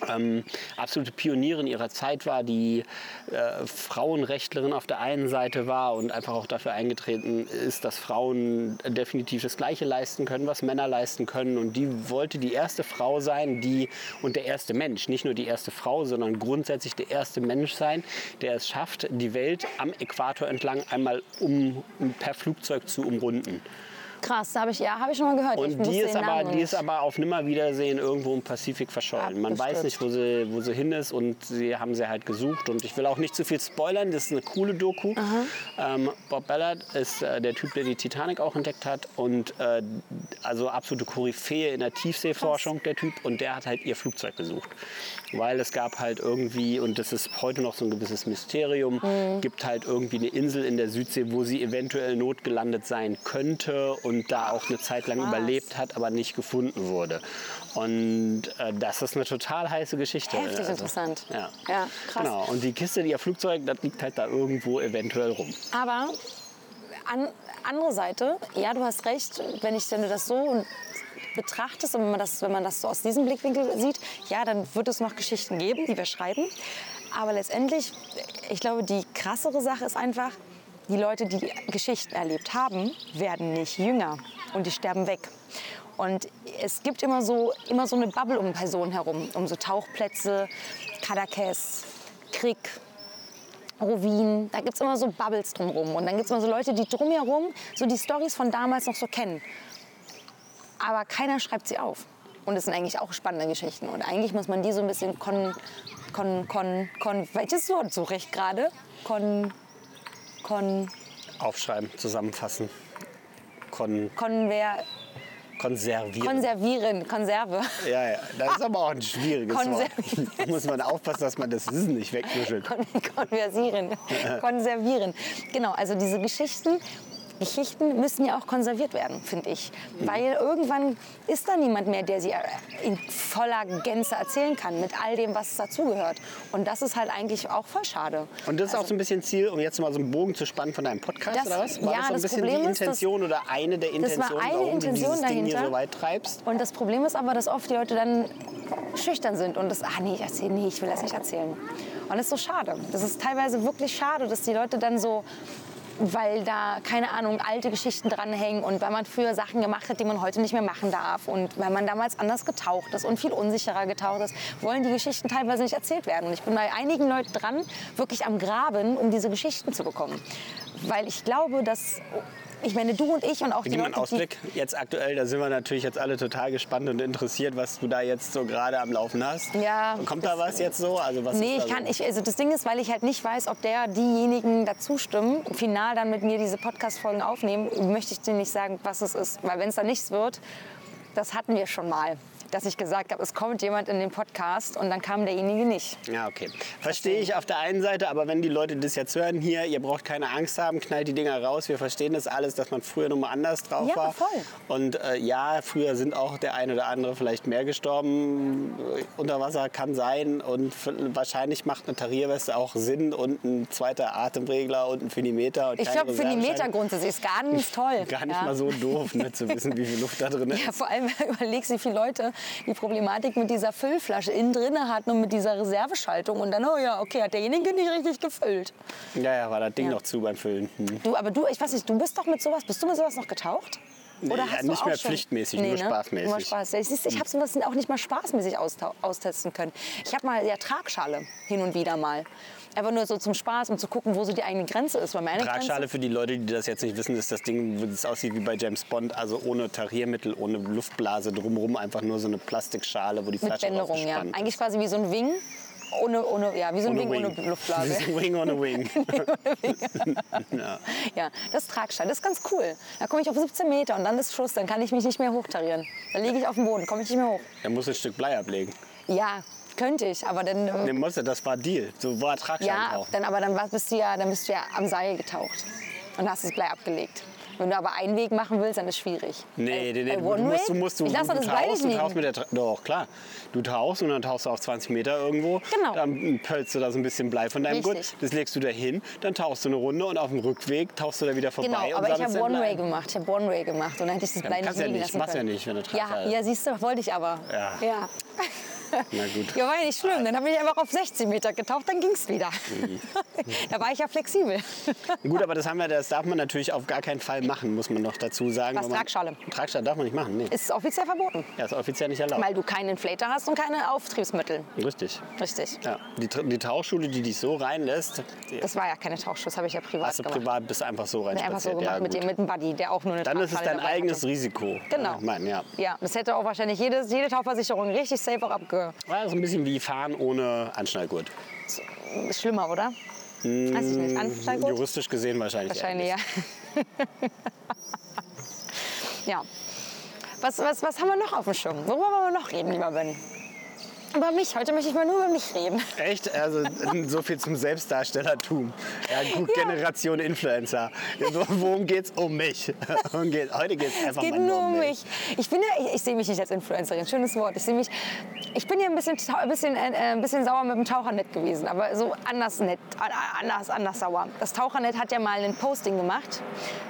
ähm, absolute Pionierin ihrer Zeit war, die äh, Frauenrechtlerin auf der einen Seite war und einfach auch dafür eingetreten ist, dass Frauen definitiv das Gleiche leisten können, was Männer leisten können. Und die wollte die erste Frau sein, die und der erste Mensch, nicht nur die erste Frau, sondern grundsätzlich der erste Mensch sein, der es schafft, die Welt am Äquator entlang einmal um, per Flugzeug zu umrunden. Krass, habe ich, ja, hab ich schon mal gehört. Und die ist, aber, die ist aber auf Nimmerwiedersehen irgendwo im Pazifik verschollen. Man weiß nicht, wo sie, wo sie hin ist und sie haben sie halt gesucht. Und ich will auch nicht zu viel spoilern, das ist eine coole Doku. Ähm, Bob Ballard ist äh, der Typ, der die Titanic auch entdeckt hat und äh, also absolute Koryphäe in der Tiefseeforschung, der Typ. Und der hat halt ihr Flugzeug gesucht. Weil es gab halt irgendwie, und das ist heute noch so ein gewisses Mysterium, gibt halt irgendwie eine Insel in der Südsee, wo sie eventuell notgelandet sein könnte und da auch eine Zeit lang überlebt hat, aber nicht gefunden wurde. Und äh, das ist eine total heiße Geschichte. Also, Heftig interessant. Ja. Ja, krass. Genau. Und die Kiste, ihr Flugzeug, das liegt halt da irgendwo eventuell rum. Aber an, andere Seite, ja, du hast recht, wenn, ich, wenn du das so betrachtest und wenn man, das, wenn man das so aus diesem Blickwinkel sieht, ja, dann wird es noch Geschichten geben, die wir schreiben. Aber letztendlich, ich glaube, die krassere Sache ist einfach, die Leute, die die Geschichten erlebt haben, werden nicht jünger und die sterben weg. Und es gibt immer so, immer so eine Bubble um Personen herum, um so Tauchplätze, Kadakes, Krieg, Rovin, da gibt es immer so Bubbles drumherum. Und dann gibt es immer so Leute, die drumherum so die Stories von damals noch so kennen. Aber keiner schreibt sie auf. Und das sind eigentlich auch spannende Geschichten. Und eigentlich muss man die so ein bisschen kon... kon, kon, kon welches Wort suche ich gerade? Kon... kon... Aufschreiben, zusammenfassen, kon konver, konservieren. konservieren, Konserve. ja, ja, das ist aber auch ein schwieriges Wort. Da muss man aufpassen, dass man das Wissen nicht wegnuschelt. Kon konversieren, konservieren. Genau, also diese Geschichten, Geschichten müssen ja auch konserviert werden, finde ich. Weil irgendwann ist da niemand mehr, der sie äh, in voller Gänze erzählen kann, mit all dem, was dazugehört. Und das ist halt eigentlich auch voll schade. Und das ist auch so ein bisschen Ziel, um jetzt mal so einen Bogen zu spannen von deinem Podcast, Das- oder was? War ja, das so ein das bisschen Problem die ist, dass- Intention oder eine der Das war Intentionen, eine warum Intention du dieses Ding hier dahinter. so weit treibst? Und das Problem ist aber, dass oft die Leute dann schüchtern sind und das, ah nee, ich erzähl, nee, ich will das nicht erzählen. Und das ist so schade. Das ist teilweise wirklich schade, dass die Leute dann so, weil da, keine Ahnung, alte Geschichten dranhängen und weil man früher Sachen gemacht hat, die man heute nicht mehr machen darf und weil man damals anders getaucht ist und viel unsicherer getaucht ist, wollen die Geschichten teilweise nicht erzählt werden. Und ich bin bei einigen Leuten dran, wirklich am Graben, um diese Geschichten zu bekommen. Weil ich glaube, dass, ich meine, du und ich und auch die mal einen Leute, die, Ausblick. Jetzt aktuell, da sind wir natürlich jetzt alle total gespannt und interessiert, was du da jetzt so gerade am Laufen hast. Ja, Kommt da was jetzt so? Also was Nee, da ich kann, so? ich, also das Ding ist, weil ich halt nicht weiß, ob der, diejenigen dazu stimmen, final dann mit mir diese Podcast-Folgen aufnehmen, möchte ich dir nicht sagen, was es ist. Weil wenn es dann nichts wird, das hatten wir schon mal. Dass ich gesagt habe, es kommt jemand in den Podcast und dann kam derjenige nicht. Ja, okay. Verstehe ich auf der einen Seite, aber wenn die Leute das jetzt hören hier, ihr braucht keine Angst haben, knallt die Dinger raus. Wir verstehen das alles, dass man früher noch mal anders drauf Ja, war. voll. Und äh, ja, früher sind auch der eine oder andere vielleicht mehr gestorben. Äh, Unter Wasser kann sein und wahrscheinlich macht eine Tarierweste auch Sinn und ein zweiter Atemregler und ein Finimeter. Und Ich glaube, für die Meter Reservescheine. grundsätzlich ist ganz toll. Gar nicht ja. mal so doof, ne, zu wissen, wie viel Luft da drin ist. Ja, vor allem überlegst du, wie viele Leute die Problematik mit dieser Füllflasche innen drinne hatten und mit dieser Reserveschaltung. Und dann, oh ja, okay, hat derjenige nicht richtig gefüllt. Ja, ja, war das Ding Ja. noch zu beim Füllen. Hm. Du, aber du, ich weiß nicht, du bist doch mit sowas, bist du mit sowas noch getaucht? Nee, ja, hast du nicht mehr schon- pflichtmäßig, nur spaßmäßig. Nur Spaß. Ja, siehst ich habe sowas auch nicht mal spaßmäßig austesten können. Ich habe mal ja Tragschale hin und wieder mal. Einfach nur so zum Spaß, um zu gucken, wo so die eigene Grenze ist. Weil meine Tragschale Grenze, für die Leute, die das jetzt nicht wissen, ist das Ding, das aussieht wie bei James Bond, also ohne Tariermittel, ohne Luftblase drumherum, einfach nur so eine Plastikschale, wo die mit Flasche Bänderung, ja. Eigentlich quasi wie so ein Wing. Ohne, ohne, ja, wie so ein Wing, Wing. ohne Luftblase. Wie so ein Wing ohne Wing. ja. Ja, das ist Tragschale, das ist ganz cool. Da komme ich auf 17 Meter und dann ist Schluss, dann kann ich mich nicht mehr hochtarieren. Dann liege ich auf dem Boden, komme ich nicht mehr hoch. Er muss ein Stück Blei ablegen. Ja, könnte ich, aber dann... ähm, Nee, musste, das war Deal. So war Tragschale Ja, auch. dann, aber dann bist, du ja, dann bist du ja am Seil getaucht und hast das Blei abgelegt. Wenn du aber einen Weg machen willst, dann ist es schwierig. Nee, Äh, nee, nee, äh, du, musst, du musst, du, ich lasse du, das tauchst, du tauchst liegen. mit der Doch, klar. Du tauchst und dann tauchst du auf 20 Meter irgendwo. Genau. Dann pölst du da so ein bisschen Blei von deinem Gurt. Richtig. Das legst du da hin, dann tauchst du eine Runde und auf dem Rückweg tauchst du da wieder vorbei. Genau, und aber ich habe. One-Way gemacht. Ich habe One-Way gemacht und dann hätte ich das Ja, Blei nicht kannst ja liegen nicht, lassen machst ja nicht, wenn du ja, Tragschale ja, siehst du, wollte ich aber. Ja. ja. Na gut. Ja, war ja nicht schlimm. Dann habe ich einfach auf 16 Meter getaucht, dann ging es wieder. Mhm. da war ich ja flexibel. Gut, aber das, haben wir, das darf man natürlich auf gar keinen Fall machen, muss man noch dazu sagen. Was, man- Tragschale? Tragschale darf man nicht machen, nee. Ist offiziell verboten, Ja, ist offiziell nicht erlaubt. weil du keinen Inflator hast und keine Auftriebsmittel. Richtig. Richtig. Ja. Die, die Tauchschule, die dich so reinlässt, Das war ja keine Tauchschuss, habe ich ja privat hast du gemacht. privat bist einfach so rein einfach so gemacht ja, mit, dem, mit dem Buddy, der auch nur eine Dann ist es Tragschale dein eigenes hatte. Risiko. Genau. Ich meine, ja. Ja, das hätte auch wahrscheinlich jede, jede Tauchversicherung richtig safe auch abge... War so ein bisschen wie fahren ohne Anschnallgurt. Schlimmer, oder? Weiß ich nicht. Anschnallgurt? Juristisch gesehen wahrscheinlich. Wahrscheinlich, ja. ähnlich. ja. Was, was, was haben wir noch auf dem Schirm? Worüber wollen wir noch reden, lieber Ben? Über mich. Heute möchte ich mal nur über mich reden. Echt? Also so viel zum Selbstdarstellertum. Ja, gut, Ja. Generation Influencer. Worum geht's um mich? Geht- Heute geht's einfach Es geht nur um mich. Ich, bin ja, ich, ich sehe mich nicht als Influencerin. Schönes Wort. Ich, sehe mich, ich bin ja ein bisschen, ein, bisschen, äh, ein bisschen sauer mit dem Tauchernet gewesen. Aber so anders nett. a- Anders, anders sauer. Das Tauchernet hat ja mal ein Posting gemacht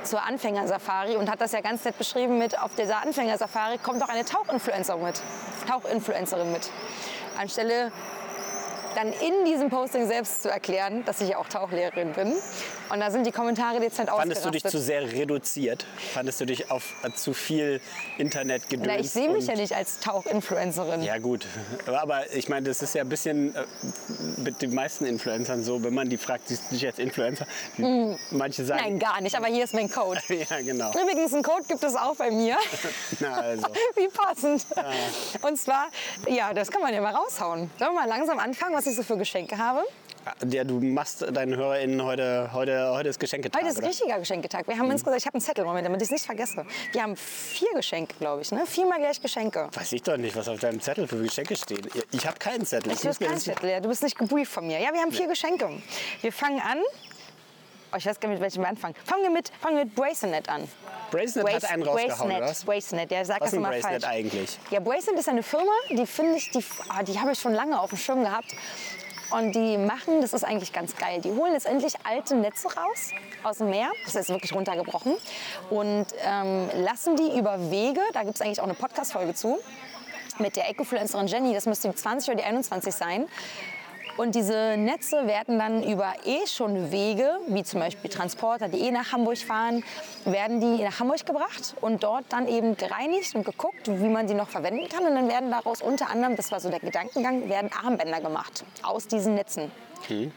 zur Anfängersafari und hat das ja ganz nett beschrieben mit, auf dieser Anfängersafari kommt doch eine Tauchinfluencerin mit. Tauchinfluencerin mit. Anstelle dann in diesem Posting selbst zu erklären, dass ich auch Tauchlehrerin bin. Und da sind die Kommentare dezent Fandest du dich zu sehr reduziert? Fandest du dich auf äh, zu viel Internetgedöns? Na, ich sehe mich ja nicht als Tauchinfluencerin. Ja gut, aber ich meine, das ist ja ein bisschen äh, mit den meisten Influencern so, wenn man die fragt, siehst du dich als Influencer? Manche sagen, Nein, gar nicht, aber hier ist mein Code. ja genau. Übrigens, einen Code gibt es auch bei mir. Na also, Wie passend. Und zwar, ja, das kann man ja mal raushauen. Sollen wir mal langsam anfangen, was ich so für Geschenke habe? Ja, du machst deinen HörerInnen heute, heute, heute ist Geschenketag, Heute ist oder? richtiger Geschenketag. Wir haben insgesamt, ich habe einen Zettel, Moment, damit ich es nicht vergesse. Wir haben vier Geschenke, glaube ich, ne? Viermal gleich Geschenke. Weiß ich doch nicht, was auf deinem Zettel für Geschenke stehen. Ich habe keinen Zettel. Ich muss weiß mir kein das- Zettel, ja. Du bist nicht gebrieft von mir. Ja, wir haben vier Geschenke. Wir fangen an. Oh, ich weiß gar nicht, mit welchem wir anfangen. Fangen wir mit, fangen wir mit Bracelet an. Bracelet hat einen rausgehauen, oder was? Bracelet, der sagt Was das immer Bracelet falsch. eigentlich? Ja, Bracelet ist eine Firma, die finde ich, die, ah, die habe ich schon lange auf dem Schirm gehabt. Und die machen, das ist eigentlich ganz geil, die holen letztendlich alte Netze raus aus dem Meer, das ist wirklich runtergebrochen, und ähm, lassen die über Wege, da gibt es eigentlich auch eine Podcast-Folge zu, mit der Ecofluencerin Jenny, das müsste die 20 oder die 21 sein. Und diese Netze werden dann über eh schon Wege, wie zum Beispiel Transporter, die eh nach Hamburg fahren, werden die nach Hamburg gebracht und dort dann eben gereinigt und geguckt, wie man sie noch verwenden kann. Und dann werden daraus unter anderem, das war so der Gedankengang, werden Armbänder gemacht aus diesen Netzen.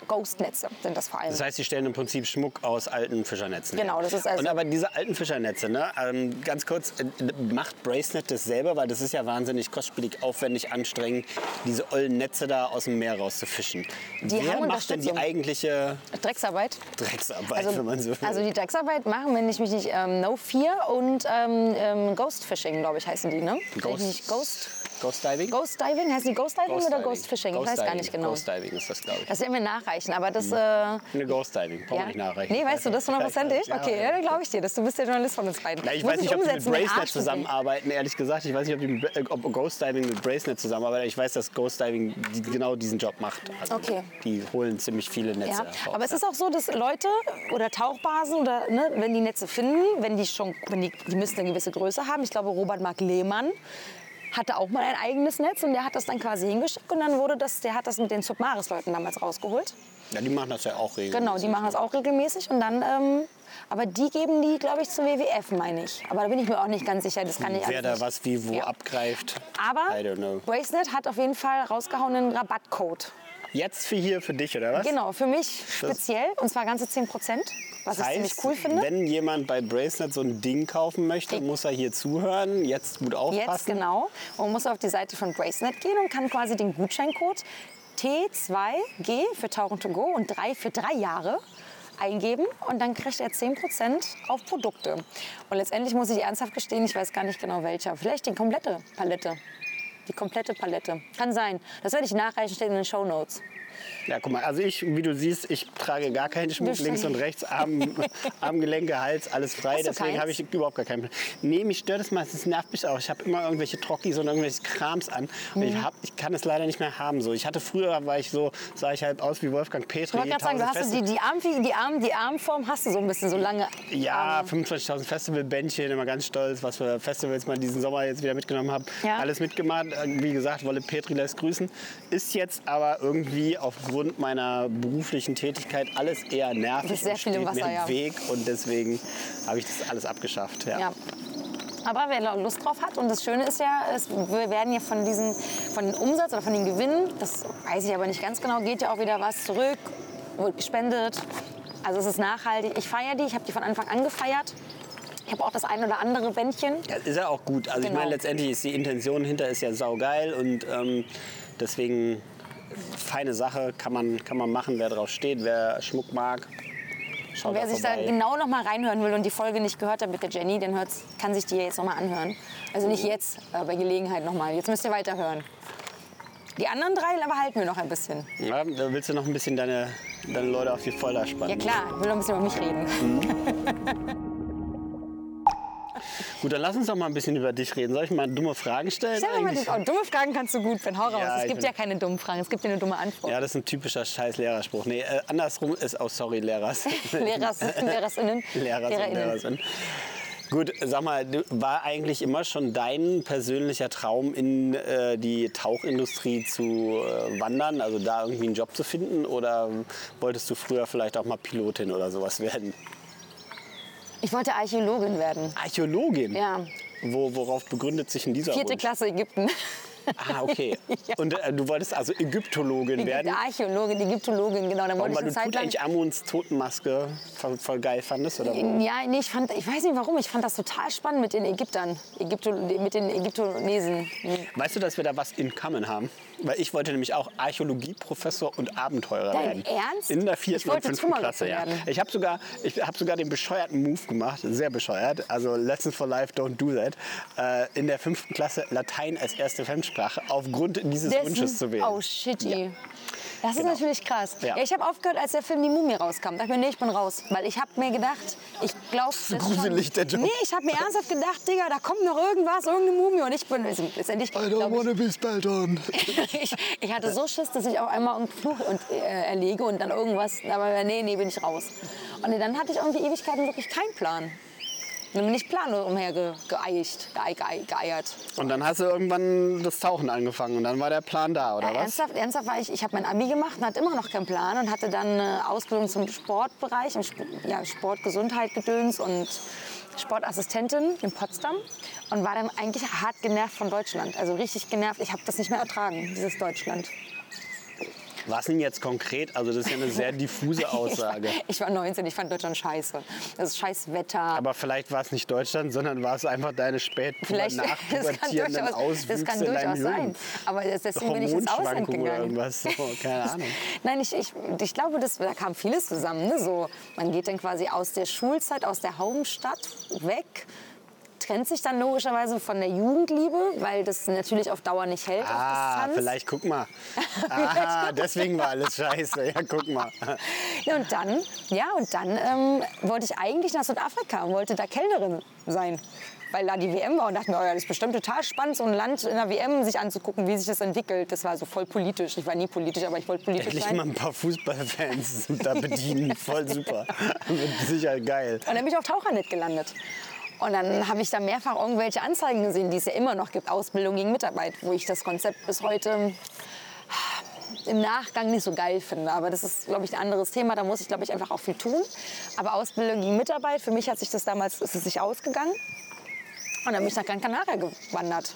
Ghost-Netze sind das vor allem. Das heißt, sie stellen im Prinzip Schmuck aus alten Fischernetzen. her. Genau, das ist also- Und aber diese alten Fischernetze, ne, ähm, ganz kurz, äh, macht Bracelet das selber? Weil das ist ja wahnsinnig kostspielig, aufwendig, anstrengend, diese ollen Netze da aus dem Meer rauszufischen. Die Wer haben macht denn die eigentliche Drecksarbeit. Drecksarbeit, Also, wenn man so will? also die Drecksarbeit machen, wenn ich mich nicht ähm, No Fear und ähm, ähm, Ghost Fishing, glaube ich, heißen die, ne? Ghost- Ghost Ghost Diving? Ghost Diving, heißt die Ghost Diving Ghost oder Diving. Ghost Fishing? Ghost ich weiß gar Diving. nicht genau. Ghost Diving ist das, glaube ich. Das werden wir nachreichen, aber das... Äh, Eine Ghost Diving, brauchen wir ja. nicht nachreichen. Nee, weißt du das hundertprozentig? Ja, Okay, ja. dann glaube ich dir. Das, du bist der Journalist von uns beiden. Ich Muss weiß nicht, ob die mit Bracelet zusammenarbeiten, ehrlich gesagt. Ich weiß nicht, ob, die ob Ghost Diving mit Bracelet zusammenarbeitet. Ich weiß, dass Ghost Diving die, genau diesen Job macht. Also Okay. Die holen ziemlich viele Netze Ja, aber es ist auch so, dass Leute oder Tauchbasen oder ne, wenn die Netze finden, wenn die schon, wenn die, die müssen eine gewisse Größe haben. Ich glaube, Robert Mark Lehmann hatte auch mal ein eigenes Netz und der hat das dann quasi hingeschickt und dann wurde das, der hat das mit den Submaris-Leuten damals rausgeholt. Ja, die machen das ja auch regelmäßig. Genau, die machen das auch regelmäßig und dann, ähm, aber die geben die, glaube ich, zur WWF, meine ich. Aber da bin ich mir auch nicht ganz sicher, das kann ich Wer da nicht. was wie wo Ja. abgreift. Aber. Bracelet hat auf jeden Fall rausgehauen einen Rabattcode. Jetzt für hier, für dich, oder was? Genau, für mich speziell und zwar ganze 10 Prozent, was Das ich ziemlich heißt, cool finde. wenn jemand bei Bracelet so ein Ding kaufen möchte, muss er hier zuhören, jetzt gut aufpassen. Jetzt genau. Man muss auf die Seite von Bracenet gehen und kann quasi den Gutscheincode T2G für Tauchen to go und 3 für drei Jahre eingeben und dann kriegt er 10% auf Produkte. Und letztendlich muss ich ernsthaft gestehen, ich weiß gar nicht genau welcher. Vielleicht die komplette Palette. Die komplette Palette. Kann sein. Das werde ich nachreichen, steht in den Show Notes. Ja, guck mal, also ich, wie du siehst, ich trage gar keinen Schmuck, links und rechts, Arm, Armgelenke, Hals, alles frei. Deswegen habe ich überhaupt gar keinen. Nee, mich stört es meistens, nervt mich auch. Ich habe immer irgendwelche Trockis und irgendwelche Krams an. Mhm. ich, hab, ich kann es leider nicht mehr haben. So. Ich hatte früher, war ich so, sah ich halt aus wie Wolfgang Petri. Ich wollte gerade sagen, du hast die, die, Arm, die, Arm, die Armform hast du so ein bisschen so lange. Ja, Arme. 25.000 Festivalbändchen, immer ganz stolz, was für Festivals man diesen Sommer jetzt wieder mitgenommen habe. Ja. Alles mitgemacht. Äh, Wie gesagt, Wolle Petri lässt grüßen. Ist jetzt aber irgendwie aufgrund meiner beruflichen Tätigkeit alles eher nervig sehr viel im Wasser, im ja. Weg. Und deswegen habe ich das alles abgeschafft. Ja. Ja. Aber wer Lust drauf hat, und das Schöne ist ja, es, wir werden ja von diesen, von den Umsatz oder von den Gewinnen, das weiß ich aber nicht ganz genau, geht ja auch wieder was zurück, wird gespendet. Also es ist nachhaltig. Ich feiere die, ich habe die von Anfang an gefeiert. Ich habe auch das ein oder andere Bändchen. Ja, ist ja auch gut. Also ich Genau. meine, letztendlich ist die Intention hinter ist ja saugeil und ähm, deswegen feine Sache kann man, kann man machen, wer drauf steht, wer Schmuck mag. Schaut Und wer da sich da genau noch mal reinhören will und die Folge nicht gehört hat mit der Jenny, dann hört's, kann sich die jetzt noch mal anhören. Also nicht jetzt, aber bei Gelegenheit noch mal. Jetzt müsst ihr weiterhören. Die anderen drei behalten wir noch ein bisschen. Ja, da willst du noch ein bisschen deine, deine Leute auf die Folter spannen. Ja klar, ich will noch ein bisschen über mich reden. Gut, dann lass uns doch mal ein bisschen über dich reden. Soll ich mal dumme Fragen stellen? Stell mal oh, dumme Fragen kannst du gut, Ben. Hau raus. Ja, es gibt ja keine dummen Fragen, es gibt ja eine dumme Antwort. Ja, das ist ein typischer scheiß Lehrerspruch. Nee, äh, andersrum ist auch, sorry, Lehrers. Lehrers, Lehrerinnen. Lehrers Lehrerinnen. Lehrerinnen. Gut, sag mal, war eigentlich immer schon dein persönlicher Traum, in äh, die Tauchindustrie zu äh, wandern, also da irgendwie einen Job zu finden? Oder wolltest du früher vielleicht auch mal Pilotin oder sowas werden? Ich wollte Archäologin werden. Archäologin? Ja, Wo, worauf begründet sich denn dieser vierte Wunsch? Klasse Ägypten. Ah, okay. Und äh, du wolltest also Ägyptologin werden? Archäologin, Ägyptologin, genau. Dann Warum, wollte weil ich du eine Zeit lang... Tutanchamuns Totenmaske voll, voll geil fandest? Oder? warum? Ja, nee, ich, fand, ich weiß nicht warum, ich fand das total spannend mit den Ägyptern, Ägypto, mit den Ägyptonesen. Weißt du, dass wir da was in common haben? Weil ich wollte nämlich auch Archäologieprofessor und Abenteurer Dein werden. Ernst? In der vierten und fünften Klasse, ja. Ich habe sogar, ich hab sogar den bescheuerten Move gemacht, sehr bescheuert. Also Lessons for Life, don't do that. Äh, in der fünften Klasse Latein als erste Fremdsprache aufgrund dieses Dessen- Wünsches zu wählen. Oh, shitty. Das ist Genau. natürlich krass. Ja. Ja. ich habe aufgehört, als der Film Die Mumie rauskam. Da dachte ich mir, nee, ich bin raus. Weil ich habe mir gedacht, ich glaube... gruselig, der Job. Nee, ich habe mir ernsthaft gedacht, Digga, da kommt noch irgendwas, irgendeine Mumie. Und ich bin letztendlich... glaub ich, be spelled on. ich, ich hatte so Schiss, dass ich auf einmal einen Fluch und, äh, erlege und dann irgendwas. Aber nee, nee, bin ich raus. Und dann hatte ich irgendwie Ewigkeiten wirklich keinen Plan. Dann bin ich planlos umher geeicht, geei, geeiert. Und dann hast du irgendwann das Tauchen angefangen und dann war der Plan da, oder Ja, was? ernsthaft, ernsthaft war ich, ich habe mein Abi gemacht und hatte immer noch keinen Plan und hatte dann eine Ausbildung zum Sportbereich, im Sp ja, Sport, Gesundheit, Gedöns und Sportassistentin in Potsdam und war dann eigentlich hart genervt von Deutschland. Also richtig genervt. Ich habe das nicht mehr ertragen, dieses Deutschland. Was denn jetzt konkret? Also das ist ja eine sehr diffuse Aussage. Ich war, ich war 19, ich fand Deutschland scheiße. Das ist scheiß Wetter. Aber vielleicht war es nicht Deutschland, sondern war es einfach deine spät Vielleicht, das kann nachpubertierenden durchaus, Auswüchse das kann durchaus sein. Hirn. Aber deswegen bin ich ins Ausland Hormonschwankungen oder gegangen. irgendwas. So, keine Ahnung. Nein, ich, ich, ich glaube, das, da kam vieles zusammen. Ne? So, man geht dann quasi aus der Schulzeit, aus der Hauptstadt weg, trennt sich dann logischerweise von der Jugendliebe, weil das natürlich auf Dauer nicht hält. Ah, vielleicht guck mal. Ah, deswegen war alles scheiße. Ja, guck mal. Und dann, ja, und dann ähm, wollte ich eigentlich nach Südafrika und wollte da Kellnerin sein. Weil da die WM war und dachte mir, oh ja, das ist bestimmt total spannend, so ein Land in der WM sich anzugucken, wie sich das entwickelt. Das war so voll politisch. Ich war nie politisch, aber ich wollte politisch Endlich sein. mal ein paar Fußballfans da bedienen. Voll super. Wird sicher geil. Und dann bin ich auf Tauchernet gelandet. Und dann habe ich da mehrfach irgendwelche Anzeigen gesehen, die es ja immer noch gibt, Ausbildung gegen Mitarbeit, wo ich das Konzept bis heute im Nachgang nicht so geil finde. Aber das ist, glaube ich, ein anderes Thema. Da muss ich, glaube ich, einfach auch viel tun. Aber Ausbildung gegen Mitarbeit, für mich hat sich das damals, ist es sich ausgegangen. Und dann bin ich nach Gran Canaria gewandert.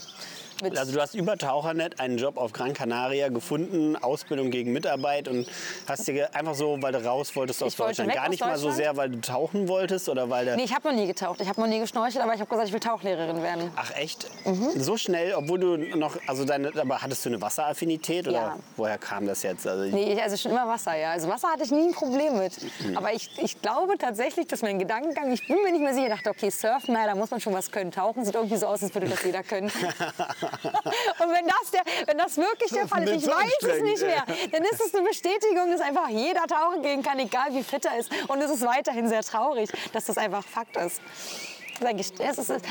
Mit Also du hast über Tauchernet einen Job auf Gran Canaria gefunden, Ausbildung gegen Mitarbeit und hast dir einfach so, weil du raus wolltest aus Ich Deutschland, gar nicht mal so sehr, weil du tauchen wolltest oder weil der... nee, ich habe noch nie getaucht. Ich habe noch nie geschnorchelt, aber ich habe gesagt, ich will Tauchlehrerin werden. Ach echt? Mhm. So schnell, obwohl du noch, also deine, aber hattest du eine Wasseraffinität oder Ja. woher kam das jetzt? Also Nee, ich- also schon immer Wasser, ja. Also Wasser hatte ich nie ein Problem mit. Aber ich, ich glaube tatsächlich, dass mein Gedankengang, ich bin mir nicht mehr sicher, ich dachte, okay, surfen, naja, da muss man schon was können. Tauchen sieht irgendwie so aus, als würde das jeder können. Und wenn das, der, wenn das wirklich der Fall ist, ich weiß es nicht mehr, dann ist es eine Bestätigung, dass einfach jeder tauchen gehen kann, egal wie fit er ist. Und es ist weiterhin sehr traurig, dass das einfach Fakt ist.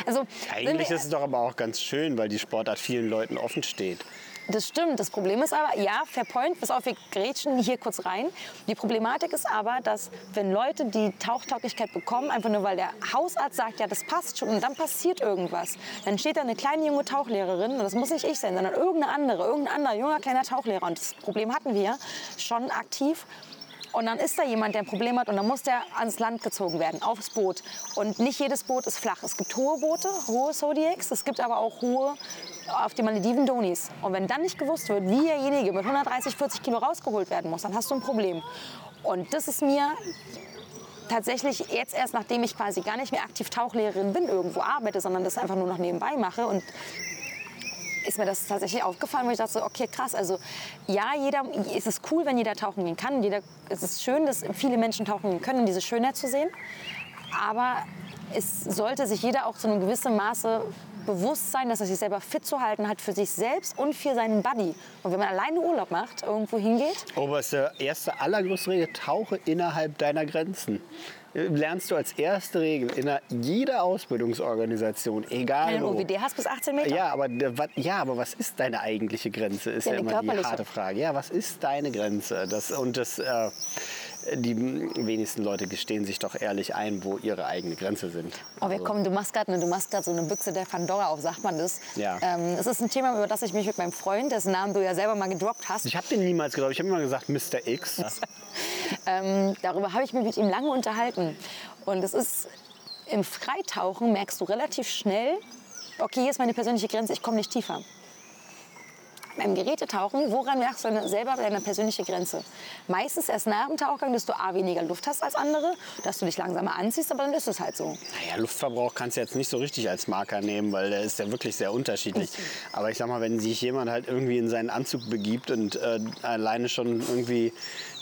Also, Eigentlich ist es doch aber auch ganz schön, weil die Sportart vielen Leuten offen steht. Das stimmt. Das Problem ist aber, ja, fair point, bis auf wir grätschen hier kurz rein. Die Problematik ist aber, dass wenn Leute die Tauchtauglichkeit bekommen, einfach nur weil der Hausarzt sagt, ja, das passt schon und dann passiert irgendwas, dann steht da eine kleine junge Tauchlehrerin und das muss nicht ich sein, sondern irgendeine andere, irgendein anderer junger kleiner Tauchlehrer. Und das Problem hatten wir schon aktiv. Und dann ist da jemand, der ein Problem hat und dann muss der ans Land gezogen werden, aufs Boot. Und nicht jedes Boot ist flach. Es gibt hohe Boote, hohe Zodiacs, es gibt aber auch hohe auf den Malediven Donis. Und wenn dann nicht gewusst wird, wie derjenige mit 130, 40 Kilo rausgeholt werden muss, dann hast du ein Problem. Und das ist mir tatsächlich jetzt erst, nachdem ich quasi gar nicht mehr aktiv Tauchlehrerin bin, irgendwo arbeite, sondern das einfach nur noch nebenbei mache und ist mir das tatsächlich aufgefallen, wo ich dachte, okay, krass, also ja, jeder, es ist cool, wenn jeder tauchen gehen kann. Jeder, es ist schön, dass viele Menschen tauchen gehen können, um diese Schönheit zu sehen. Aber es sollte sich jeder auch zu einem gewissen Maße bewusst sein, dass er sich selber fit zu halten hat für sich selbst und für seinen Buddy. Und wenn man alleine Urlaub macht, irgendwo hingeht, Oberste, erste, allergrößte Regel, tauche innerhalb deiner Grenzen. Lernst du als erste Regel in jeder Ausbildungsorganisation, egal wenn du wo. OWD hast, bis 18 Meter. Ja aber, ja, aber was ist deine eigentliche Grenze, ist ja Deine immer die harte Frage. Ja, was ist deine Grenze? Das, und das, äh, die wenigsten Leute gestehen sich doch ehrlich ein, wo ihre eigene Grenze sind. Oh, wir kommen, du machst gerade grad so eine Büchse der Pandora auf, sagt man das? Ja. Ähm, es ist ein Thema, über das ich mich mit meinem Freund, dessen Namen du ja selber mal gedroppt hast, Ich habe den niemals geglaubt. Ich habe immer gesagt, Mr. X. ähm, darüber habe ich mich mit ihm lange unterhalten. Und es ist im Freitauchen merkst du relativ schnell, okay, hier ist meine persönliche Grenze, ich komme nicht tiefer. Beim Gerätetauchen, woran merkst du deine, selber deine persönliche Grenze? Meistens erst nach dem Tauchgang, dass du A, weniger Luft hast als andere, dass du dich langsamer anziehst, aber dann ist es halt so. Naja, Luftverbrauch kannst du jetzt nicht so richtig als Marker nehmen, weil der ist ja wirklich sehr unterschiedlich. Aber ich sag mal, wenn sich jemand halt irgendwie in seinen Anzug begibt und äh, alleine schon irgendwie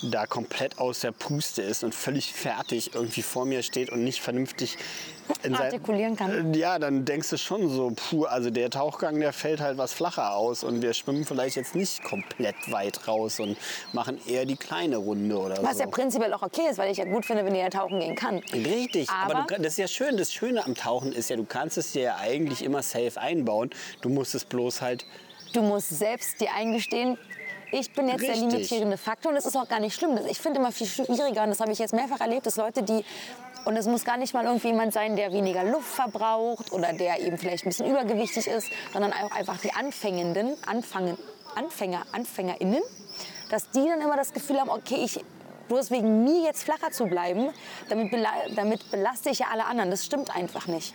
da komplett aus der Puste ist und völlig fertig irgendwie vor mir steht und nicht vernünftig Artikulieren kann. Äh, Ja, dann denkst du schon so, puh, also der Tauchgang, der fällt halt was flacher aus und wir schwimmen vielleicht jetzt nicht komplett weit raus und machen eher die kleine Runde oder Was so. ja prinzipiell auch okay ist, weil ich ja gut finde, wenn jeder tauchen gehen kann. Richtig, aber, Aber- du, das ist ja schön. Das Schöne am Tauchen ist ja, du kannst es dir ja eigentlich immer safe einbauen. Du musst es bloß halt. Du musst selbst dir eingestehen, ich bin jetzt der Richtig. limitierende Faktor und das ist auch gar nicht schlimm. Ich finde immer viel schwieriger und das habe ich jetzt mehrfach erlebt, dass Leute, die und es muss gar nicht mal irgendwie jemand sein, der weniger Luft verbraucht oder der eben vielleicht ein bisschen übergewichtig ist, sondern auch einfach die Anfängenden, Anfangen, Anfänger, AnfängerInnen, dass die dann immer das Gefühl haben, okay, ich bloß wegen mir jetzt flacher zu bleiben, damit, bela damit belaste ich ja alle anderen. Das stimmt einfach nicht.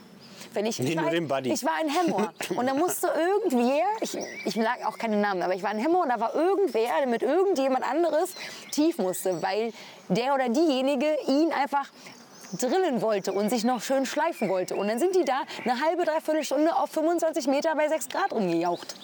Wenn ich, Nee, ich, war, ich war ein Hemmer und da musste irgendwer, ich, ich sage auch keine Namen, aber ich war ein Hemmer und da war irgendwer, der mit irgendjemand anderes tief musste, weil der oder diejenige ihn einfach drillen wollte und sich noch schön schleifen wollte. Und dann sind die da eine halbe, dreiviertel Stunde auf 25 Meter bei 6 Grad rumgejaucht.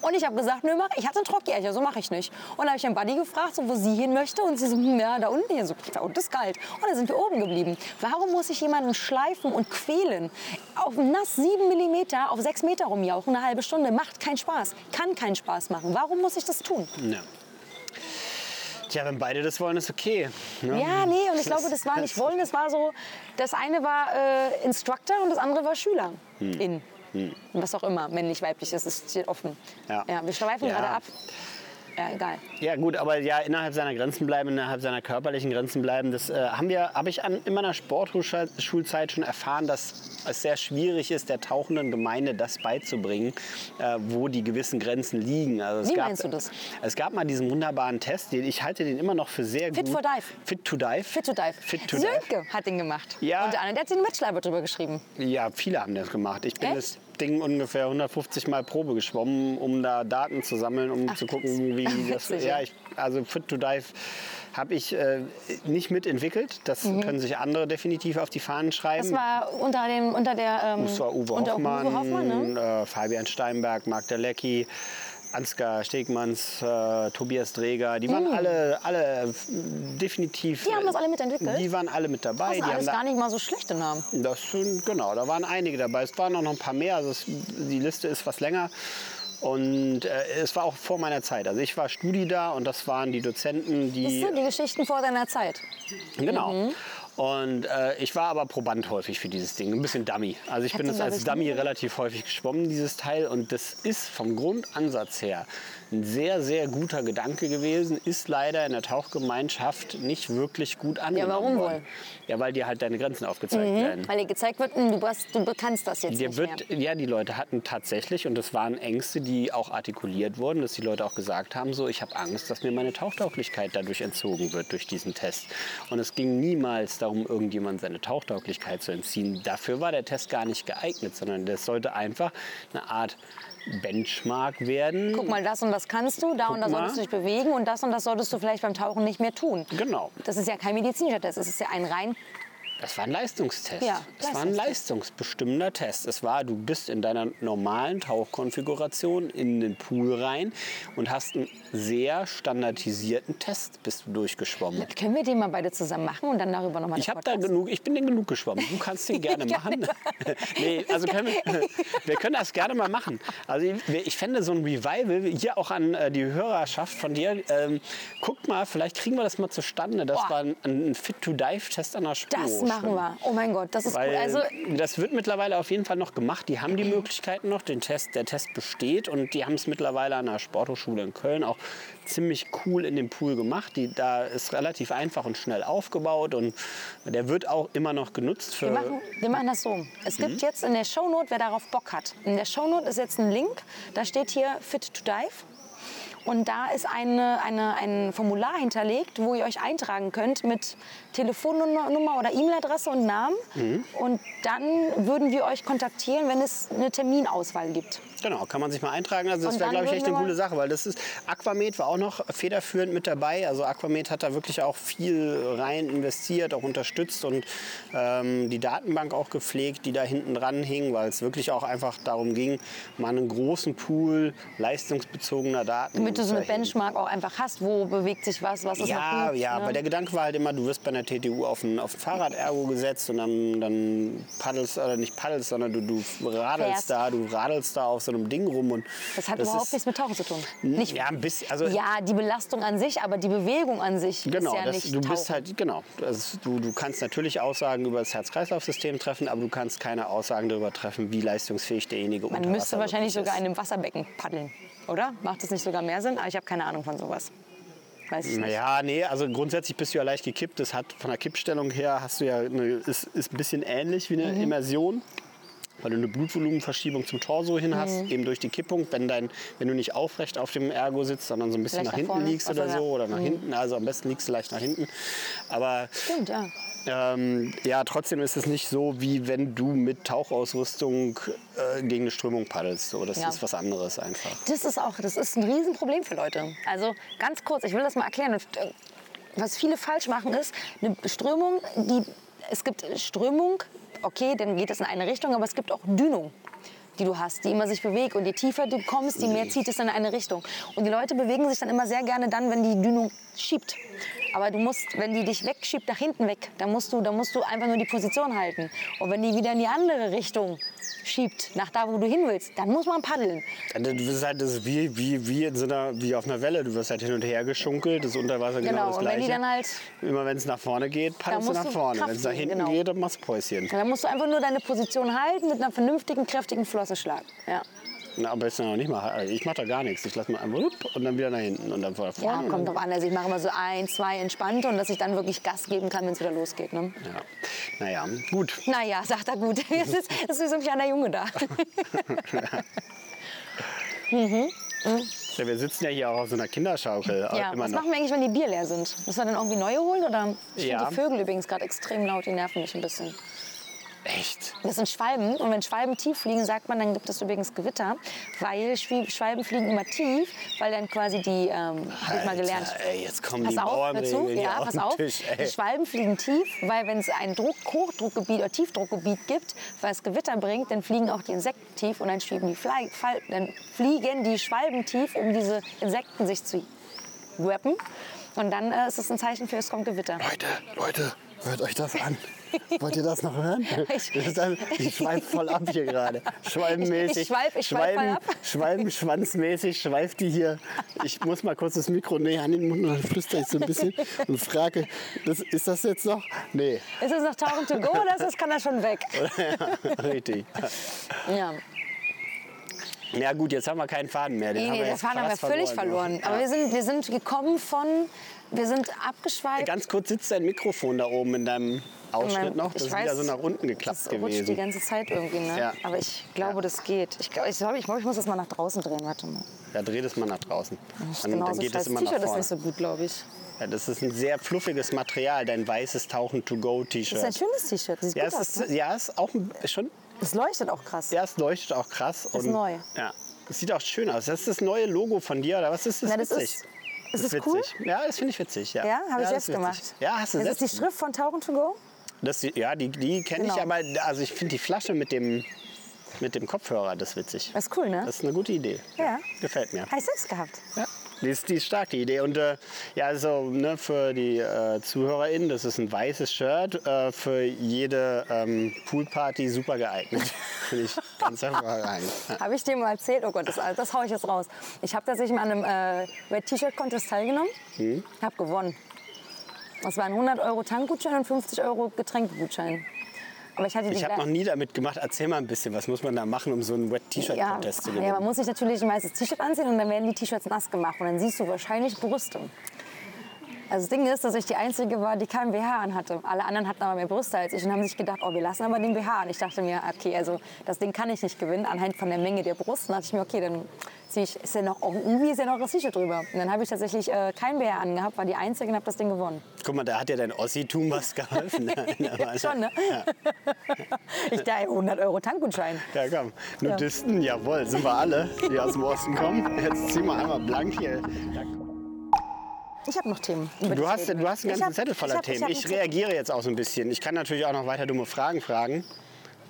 Und ich habe gesagt, nö, mach, ich hatte ein Trockjährchen, so mache ich nicht. Und da habe ich den Buddy gefragt, so, wo sie hin möchte. Und sie so, hm, ja, da unten. Ich so, da unten ist kalt. Und dann sind wir oben geblieben. Warum muss ich jemanden schleifen und quälen? Auf nass 7 mm, auf 6 Meter rumjauchen, eine halbe Stunde, macht keinen Spaß. Kann keinen Spaß machen. Warum muss ich das tun? Ja. Tja, wenn beide das wollen, ist okay. ne? Ja, nee, und ich glaube, das war nicht wollen, das war so, das eine war äh, Instructor und das andere war Schüler. Hm. In. Was auch immer, männlich, weiblich, das ist steht offen. Ja. wir schweifen Ja. gerade ab. Ja, egal. Ja gut, aber ja innerhalb seiner Grenzen bleiben, innerhalb seiner körperlichen Grenzen bleiben. Das äh, haben wir, habe ich an, in meiner Sportschulzeit schon erfahren, dass es sehr schwierig ist, der tauchenden Gemeinde das beizubringen, äh, wo die gewissen Grenzen liegen. Also es Wie gab, meinst du das? Es gab mal diesen wunderbaren Test, den ich halte den immer noch für sehr Fit gut. for Dive. Fit to Dive. Fit to Dive. Fit to Dive. Sönke hat den gemacht. Ja. Und der andere, der hat eine Bachelorarbeit drüber geschrieben. Ja, viele haben das gemacht. Ich bin Echt? das Ding ungefähr 150 Mal Probe geschwommen, um da Daten zu sammeln, um Ach, zu gucken, wie das. Witzig, ja, ich, also Fit to Dive habe ich äh, nicht mitentwickelt. Das können sich andere definitiv auf die Fahnen schreiben. Mhm. Das war unter, dem, unter der... Ähm, Das war Uwe Hoffmann, Uwe Hoffmann ne? äh, Fabian Steinberg, Marc Delecki, Ansgar Stegmanns, äh, Tobias Dreger. Die waren alle, alle äh, definitiv. Die haben das alle mitentwickelt? Die waren alle mit dabei. Das die sind alles gar nicht mal so schlechte Namen. das sind, genau, da waren einige dabei. Es waren auch noch ein paar mehr. Also es, die Liste ist was länger. Und äh, es war auch vor meiner Zeit. Also ich war Studi da und das waren die Dozenten, die. Siehst du, die Geschichten vor deiner Zeit. Genau. Mhm. Und äh, ich war aber Proband häufig für dieses Ding, ein bisschen Dummy. Also ich bin Hätte, das als Dummy relativ häufig geschwommen, dieses Teil. Und das ist vom Grundansatz her ein sehr, sehr guter Gedanke gewesen. Ist leider in der Tauchgemeinschaft nicht wirklich gut angenommen warum worden. wohl? Ja, weil dir halt deine Grenzen aufgezeigt werden. Weil dir gezeigt wird, hm, du, hast, du kannst das jetzt Dir nicht wird, mehr. ja, die Leute hatten tatsächlich, und das waren Ängste, die auch artikuliert wurden, dass die Leute auch gesagt haben, so, ich habe Angst, dass mir meine Tauchtauglichkeit dadurch entzogen wird, durch diesen Test. Und es ging niemals darum, irgendjemand seine Tauchtauglichkeit zu entziehen. Dafür war der Test gar nicht geeignet, sondern das sollte einfach eine Art Benchmark werden. Guck mal, das und das kannst du, da und da mal. solltest du dich bewegen und das und das solltest du vielleicht beim Tauchen nicht mehr tun. Genau. Das ist ja kein medizinischer Test, es ist ja ein rein Das war ein Leistungstest. Ja, das war ein leistungsbestimmender Test. Es war, du bist in deiner normalen Tauchkonfiguration in den Pool rein und hast einen sehr standardisierten Test bist du durchgeschwommen. Können wir den mal beide zusammen machen und dann darüber nochmal Ich habe da genug, ich bin den genug geschwommen. Du kannst den gerne machen. nee, also können wir, wir können das gerne mal machen. Also ich, ich fände so ein Revival hier auch an äh, die Hörerschaft von dir. Ähm, guckt mal, vielleicht kriegen wir das mal zustande. Das Boah. war ein, ein Fit-to-Dive-Test an der Spur. Das machen wir. Oh mein Gott, das ist Weil cool. Also, das wird mittlerweile auf jeden Fall noch gemacht. Die haben die Möglichkeiten noch. Den Test, der Test besteht und die haben es mittlerweile an der Sporthochschule in Köln auch ziemlich cool in dem Pool gemacht. Die, da ist relativ einfach und schnell aufgebaut und der wird auch immer noch genutzt für. wir machen, wir machen das so. Es gibt Mhm. jetzt in der Shownote, wer darauf Bock hat. In der Shownote ist jetzt ein Link, da steht hier Fit to Dive. Und da ist eine, eine, ein Formular hinterlegt, wo ihr euch eintragen könnt mit Telefonnummer oder E-Mail-Adresse und Namen. Mhm. Und dann würden wir euch kontaktieren, wenn es eine Terminauswahl gibt. Genau, kann man sich mal eintragen. Also das wäre, glaube ich, echt eine coole Sache, weil das ist Aquamed war auch noch federführend mit dabei. Also Aquamed hat da wirklich auch viel rein investiert, auch unterstützt und ähm, die Datenbank auch gepflegt, die da hinten dran hing, weil es wirklich auch einfach darum ging, mal einen großen Pool leistungsbezogener Daten. Damit du so eine. Benchmark auch einfach hast, wo bewegt sich was, was ist Ja, noch gut. ja, ne? aber der Gedanke war halt immer, du wirst bei einer TTU auf ein, auf ein Fahrrad-Ergo gesetzt und dann, dann paddelst, oder nicht paddelst, sondern du, du radelst Fährst. da, du radelst da auf so einem Ding rum und Das hat überhaupt ist- nichts mit Tauchen zu tun. Nicht, Ja, ein bisschen, also ja, die Belastung an sich, aber die Bewegung an sich Genau, ist ja das, nicht du Tauchen. bist halt, genau. Das, du, du kannst natürlich Aussagen über das Herz-Kreislauf-System treffen, aber du kannst keine Aussagen darüber treffen, wie leistungsfähig derjenige Man unter müsste Wasser wahrscheinlich wirklich sogar in ist. einem Wasserbecken paddeln, oder? Macht das nicht sogar mehr Sinn? Aber ich habe keine Ahnung von sowas. Weiß ich nicht. Naja, nee, also grundsätzlich bist du ja leicht gekippt. Das hat von der Kippstellung her hast du ja eine, ist, ist ein bisschen ähnlich wie eine Mhm. Immersion. Weil du eine Blutvolumenverschiebung zum Torso hin hast, Mhm. eben durch die Kippung, wenn, dein, wenn du nicht aufrecht auf dem Ergo sitzt, sondern so ein bisschen nach nach hinten liegst oder so oder nach Mhm. hinten. Also am besten liegst du leicht nach hinten. Aber Stimmt, ja. Ähm, ja, trotzdem ist es nicht so, wie wenn du mit Tauchausrüstung äh, gegen eine Strömung paddelst. So, das Ja. ist was anderes einfach. Das ist auch, das ist ein Riesenproblem für Leute. Also ganz kurz, ich will das mal erklären. Äh, Was viele falsch machen ist, eine Strömung, die, es gibt Strömung, okay, dann geht es in eine Richtung, aber es gibt auch Dünung. die du hast, die immer sich bewegt. Und je tiefer du kommst, je mehr zieht es in eine Richtung. Und die Leute bewegen sich dann immer sehr gerne dann, wenn die Dünung schiebt. Aber du musst, wenn die dich wegschiebt, nach hinten weg, dann musst du, dann musst du einfach nur die Position halten. Und wenn die wieder in die andere Richtung schiebt, nach da, wo du hin willst, dann muss man paddeln. Du bist halt das ist wie, wie, wie, in so einer, wie auf einer Welle. Du wirst halt hin und her geschunkelt, das Unterwasser genau, Genau, das und gleiche. wenn die dann halt Immer wenn es nach vorne geht, paddelst du nach vorne. Wenn es nach hinten genau. geht, dann machst du Päuschen. dann musst du einfach nur deine Position halten mit einer vernünftigen, kräftigen Flossenschlag. Ja. Na, aber ist ja noch nicht mal. also Ich mache da gar nichts. Ich lasse mal einmal und dann wieder nach hinten und dann vor- vorne. Ja, kommt drauf an. Also ich mache immer so ein, zwei entspannte und dass ich dann wirklich Gas geben kann, wenn es wieder losgeht. Ne? ja. Naja, gut. Naja, sagt er gut. Jetzt ist, das ist wie so ein kleiner Junge da. Ja, wir sitzen ja hier auch auf so einer Kinderschaukel. äh, Ja, was noch. machen wir eigentlich, wenn die Bier leer sind? Müssen wir dann irgendwie neue holen? Oder ich Ja. finde die Vögel übrigens gerade extrem laut, die nerven mich ein bisschen. Echt? Das sind Schwalben und wenn Schwalben tief fliegen, sagt man, dann gibt es übrigens Gewitter, weil Schwalben fliegen immer tief, weil dann quasi die, ähm, habe ich mal gelernt. Ey, jetzt kommen Pass die auf, hör zu. Ja, pass auf. Tisch. Die. Schwalben fliegen tief, weil wenn es ein Druck, Hochdruckgebiet oder Tiefdruckgebiet gibt, weil es Gewitter bringt, dann fliegen auch die Insekten tief und dann, fliegen die Fly, Fall, dann fliegen die Schwalben tief, um diese Insekten sich zu rappen. Und dann äh, ist es ein Zeichen für, es kommt Gewitter. Leute, Leute, hört euch das an. Wollt ihr das noch hören? Ich- schweife voll ab hier gerade. Schwalbenmäßig. Ich- ich schweif- ich schweif Schwalben- ab. Schwalbenschwanzmäßig schweift die hier. Ich muss mal kurz das Mikro näher an den Mund und dann flüstere ich so ein bisschen und frage, das, ist das jetzt noch? Nee, Ist es noch Tauchen to go oder ist das, kann das schon weg? richtig. Ja. Ja gut, jetzt haben wir keinen Faden mehr. Den Nee, haben wir jetzt Fahren haben wir völlig verloren. Aber wir sind, wir sind gekommen von, wir sind abgeschweift. Ganz kurz sitzt dein Mikrofon da oben in deinem Ausschnitt noch. Das ist wieder weiß, so nach unten geklappt das rutscht die gewesen. ganze Zeit irgendwie, ne? Ja. Aber ich glaube, das geht. Ich glaube, ich, glaub, ich, ich muss das mal nach draußen drehen. Warte mal. Ja, dreh das mal nach draußen. Das Dann, genau dann geht scheiß immer nach T-Shirt ist vorne. nicht so gut, glaube ich. Ja, das ist ein sehr fluffiges Material, dein weißes Tauchen-to-go-T-Shirt. Das ist ein schönes T-Shirt. Sieht Ja, gut es ist, Ne? ja, ist auch schon. Es leuchtet auch krass. Ja, es leuchtet auch krass. Ist neu. Ja, es sieht auch schön aus. Das ist das neue Logo von dir, oder was ist das? Na, das witzig. ist- ist es witzig. cool? Ja, das finde ich witzig. Ja, Ja, habe ich das selbst ist gemacht. Ja, hast du Das selbst ist die Schrift von Tauchen to go. Das, ja, die, die kenne ich, Genau. aber also ich finde die Flasche mit dem, mit dem Kopfhörer, das ist witzig. Das ist cool, ne? Das ist eine gute Idee. Ja. Gefällt mir. Habe ich selbst gehabt. Ja. Die ist, die ist stark, die Idee. Und äh, ja, also ne, für die äh, ZuhörerInnen, das ist ein weißes Shirt, äh, für jede ähm, Poolparty super geeignet. Finde ich ganz hervorragend. Ja. Habe ich dir mal erzählt? Oh Gott, das, das haue ich jetzt raus. Ich habe tatsächlich mal an einem äh, Red T-Shirt Contest teilgenommen. Hm? Habe gewonnen. Das waren 100 Euro Tankgutschein und 50 Euro Getränkegutschein. Aber ich hatte die Ich habe noch nie damit gemacht. Erzähl mal ein bisschen, was muss man da machen, um so einen Wet ja, zu ja, man gewinnen? muss sich natürlich ein weißes T-Shirt anziehen und dann werden die T-Shirts nass gemacht und dann siehst du wahrscheinlich Brüste. Also das Ding ist, dass ich die Einzige war, die keinen BH anhatte. Alle anderen hatten aber mehr Brüste als ich und haben sich gedacht, oh, wir lassen aber den BH an. Ich dachte mir, okay, also das Ding kann ich nicht gewinnen anhand von der Menge der Brust. Dachte ich mir, okay, dann zieh ich, ist ja noch, irgendwie ist ja noch das T-Shirt drüber. Und dann habe ich tatsächlich äh, kein BH angehabt, war die Einzige und habe das Ding gewonnen. Guck mal, da hat ja dein Ossi-Tum was geholfen. Schon, ne? Ich dachte, 100 Euro Tankgutschein. Ja, komm. Nudisten, jawohl, sind wir alle, die aus dem Osten kommen. Jetzt ziehen wir einmal blank hier. Ich habe noch Themen. Du ich hast, du hast einen. Ich ganzen hab- Zettel voller ich hab- Themen. Ich, Zettel. reagiere jetzt auch so ein bisschen. Ich kann natürlich auch noch weiter dumme Fragen fragen,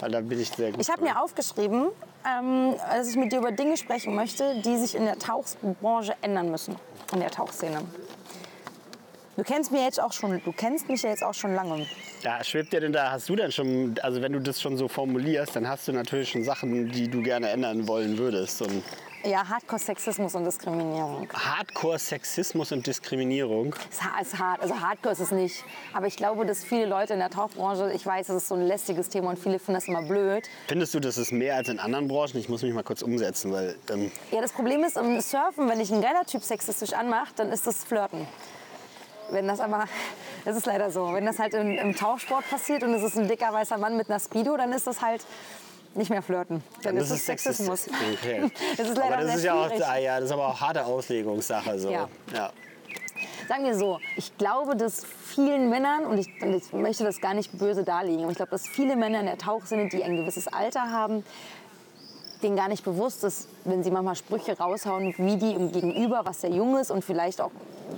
weil da bin ich sehr gut. Ich habe mir aufgeschrieben, ähm, dass ich mit dir über Dinge sprechen möchte, die sich in der Tauchbranche ändern müssen, in der Tauchszene. Du kennst, mir jetzt auch schon, du kennst mich ja jetzt auch schon lange. Ja, schwebt dir denn da, hast du denn schon, also wenn du das schon so formulierst, dann hast du natürlich schon Sachen, die du gerne ändern wollen würdest. Und Ja, Hardcore-Sexismus und Diskriminierung. Hardcore-Sexismus und Diskriminierung. Es ha- ist hart, also Hardcore ist es nicht. Aber ich glaube, dass viele Leute in der Tauchbranche, ich weiß, das ist so ein lästiges Thema und viele finden das immer blöd. Findest du, das ist mehr als in anderen Branchen? Ich muss mich mal kurz umsetzen, weil ähm, Ja, das Problem ist, im Surfen, wenn ich einen geiler Typ sexistisch anmache, dann ist das Flirten. Wenn das aber, das ist leider so, wenn das halt im, im Tauchsport passiert und es ist ein dicker weißer Mann mit einer Speedo, dann ist das halt nicht mehr Flirten. Dann ist es Sexismus. sexistisch. Okay. Das ist leider aber das ist ja auch, ah, ja, das ist aber auch harte Auslegungssache. So. Ja. Ja. Sagen wir so, ich glaube, dass vielen Männern, und ich, und ich möchte das gar nicht böse darlegen, aber ich glaube, dass viele Männer in der Tauchsinne, die ein gewisses Alter haben, denen gar nicht bewusst ist, wenn sie manchmal Sprüche raushauen, wie die im Gegenüber, was sehr jung ist und vielleicht auch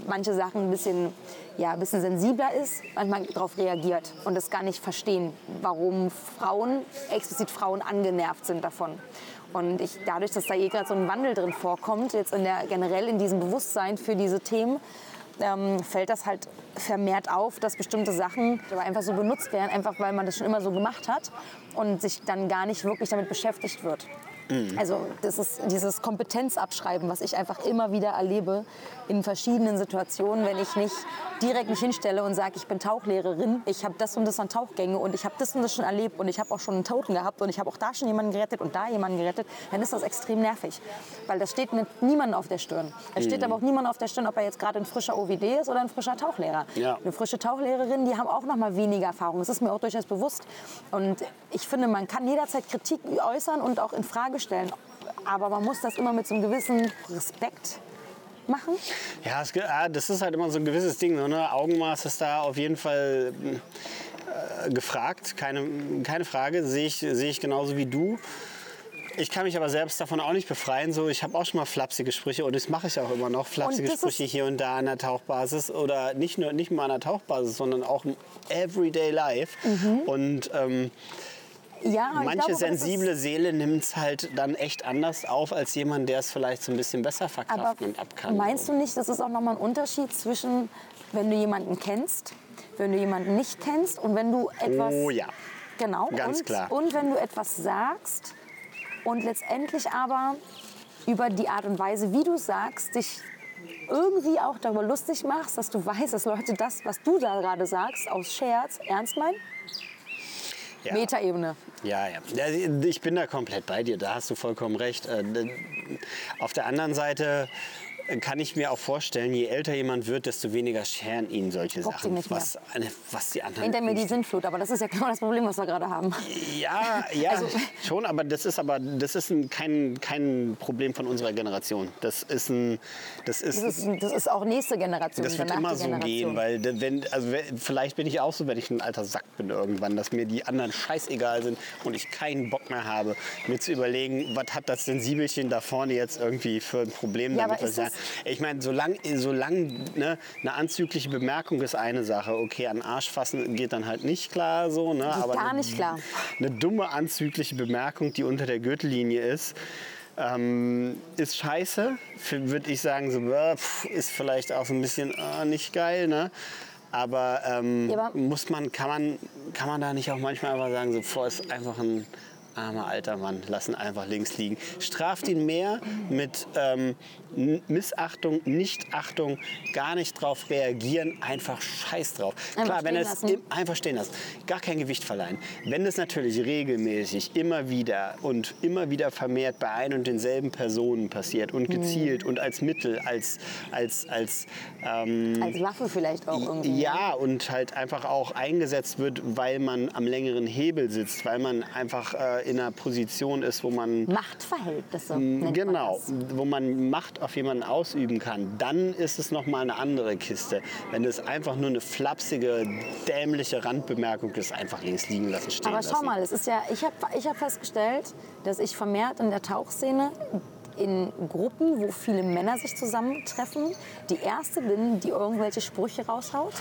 manche Sachen ein bisschen, ja, ein bisschen sensibler ist, manchmal darauf reagiert und das gar nicht verstehen, warum Frauen, explizit Frauen, angenervt sind davon. Und ich, dadurch, dass da eh gerade so ein Wandel drin vorkommt, jetzt in der, generell in diesem Bewusstsein für diese Themen, ähm, fällt das halt vermehrt auf, dass bestimmte Sachen einfach so benutzt werden, einfach weil man das schon immer so gemacht hat und sich dann gar nicht wirklich damit beschäftigt wird. Also das ist dieses Kompetenzabschreiben, was ich einfach immer wieder erlebe in verschiedenen Situationen, wenn ich nicht direkt mich hinstelle und sage, ich bin Tauchlehrerin, ich habe das und das an Tauchgänge und ich habe das und das schon erlebt und ich habe auch schon einen Toten gehabt und ich habe auch da schon jemanden gerettet und da jemanden gerettet, dann ist das extrem nervig, weil das steht mit niemandem auf der Stirn. Es steht aber auch niemand auf der Stirn, ob er jetzt gerade ein frischer OVD ist oder ein frischer Tauchlehrer. Ja. Eine frische Tauchlehrerin, die haben auch noch mal weniger Erfahrung. Das ist mir auch durchaus bewusst. Und ich finde, man kann jederzeit Kritik äußern und auch in Frage stellen. Aber man muss das immer mit so einem gewissen Respekt machen. Ja, es, ah, das ist halt immer so ein gewisses Ding. So, ne? Augenmaß ist da auf jeden Fall äh, gefragt. Keine, keine Frage. Sehe ich, sehe ich genauso wie du. Ich kann mich aber selbst davon auch nicht befreien. So, ich habe auch schon mal flapsige Sprüche und das mache ich auch immer noch. Flapsige Sprüche hier und da an der Tauchbasis oder nicht nur nicht mal an der Tauchbasis, sondern auch im Everyday Life. Und ähm, Ja, manche glaube, sensible Seele nimmt es halt dann echt anders auf als jemand, der es vielleicht so ein bisschen besser verkraften und abkann. meinst du nicht, das ist auch nochmal ein Unterschied zwischen, wenn du jemanden kennst, wenn du jemanden nicht kennst und wenn du etwas... Oh ja. Genau. Ganz und, klar. Und wenn du etwas sagst und letztendlich aber über die Art und Weise, wie du sagst, dich irgendwie auch darüber lustig machst, dass du weißt, dass Leute das, was du da gerade sagst, aus Scherz ernst meinen? Ja. Metaebene. Ja, ja. Ich bin da komplett bei dir, da hast du vollkommen recht. Äh, Auf der anderen Seite kann ich mir auch vorstellen, je älter jemand wird, desto weniger scheren ihn solche ihn Sachen, nicht mehr. was, eine- was die anderen Hinter mir die Sintflut, aber das ist ja genau das Problem, was wir gerade haben. Ja, ja, Also- schon, aber das ist aber das ist ein, kein, kein Problem von unserer Generation. Das ist ein, das ist, Das ist, das ist auch nächste Generation. das wird immer so gehen, weil wenn, also vielleicht bin ich auch so, wenn ich ein alter Sack bin irgendwann, dass mir die anderen scheißegal sind und ich keinen Bock mehr habe, mir zu überlegen, was hat das Sensibelchen da vorne jetzt irgendwie für ein Problem Ja, damit. Ich- meine, solange solang, ne, eine anzügliche Bemerkung ist eine Sache, okay, an Arsch fassen geht dann halt nicht klar so, ne, Geht aber gar eine, nicht klar. eine dumme anzügliche Bemerkung, die unter der Gürtellinie ist, ähm, ist scheiße. Würde ich sagen, so, pff, ist vielleicht auch so ein bisschen äh, nicht geil, ne? Aber, ähm, Ja, aber- muss man, kann, man, kann man da nicht auch manchmal einfach sagen, so, boah, ist einfach ein armer alter Mann, lassen einfach links liegen. Straft ihn mehr mit ähm, Missachtung, Nichtachtung, gar nicht drauf reagieren, einfach scheiß drauf. Einfach Klar, wenn es einfach stehen lassen, gar kein Gewicht verleihen. Wenn es natürlich regelmäßig immer wieder und immer wieder vermehrt bei ein und denselben Personen passiert und Hm. gezielt und als Mittel, als, als, als ähm, Als Waffe vielleicht auch irgendwie. ja, und halt einfach auch eingesetzt wird, weil man am längeren Hebel sitzt, weil man einfach äh, in einer Position ist, wo man Machtverhältnisse. Genau, wo man Macht auf jemanden ausüben kann, dann ist es noch mal eine andere Kiste. Wenn es einfach nur eine flapsige, dämliche Randbemerkung ist, einfach links liegen lassen, stehen Aber lassen. schau mal, es ist ja, ich habe ich hab festgestellt, dass ich vermehrt in der Tauchszene in Gruppen, wo viele Männer sich zusammentreffen, die erste bin, die irgendwelche Sprüche raushaut,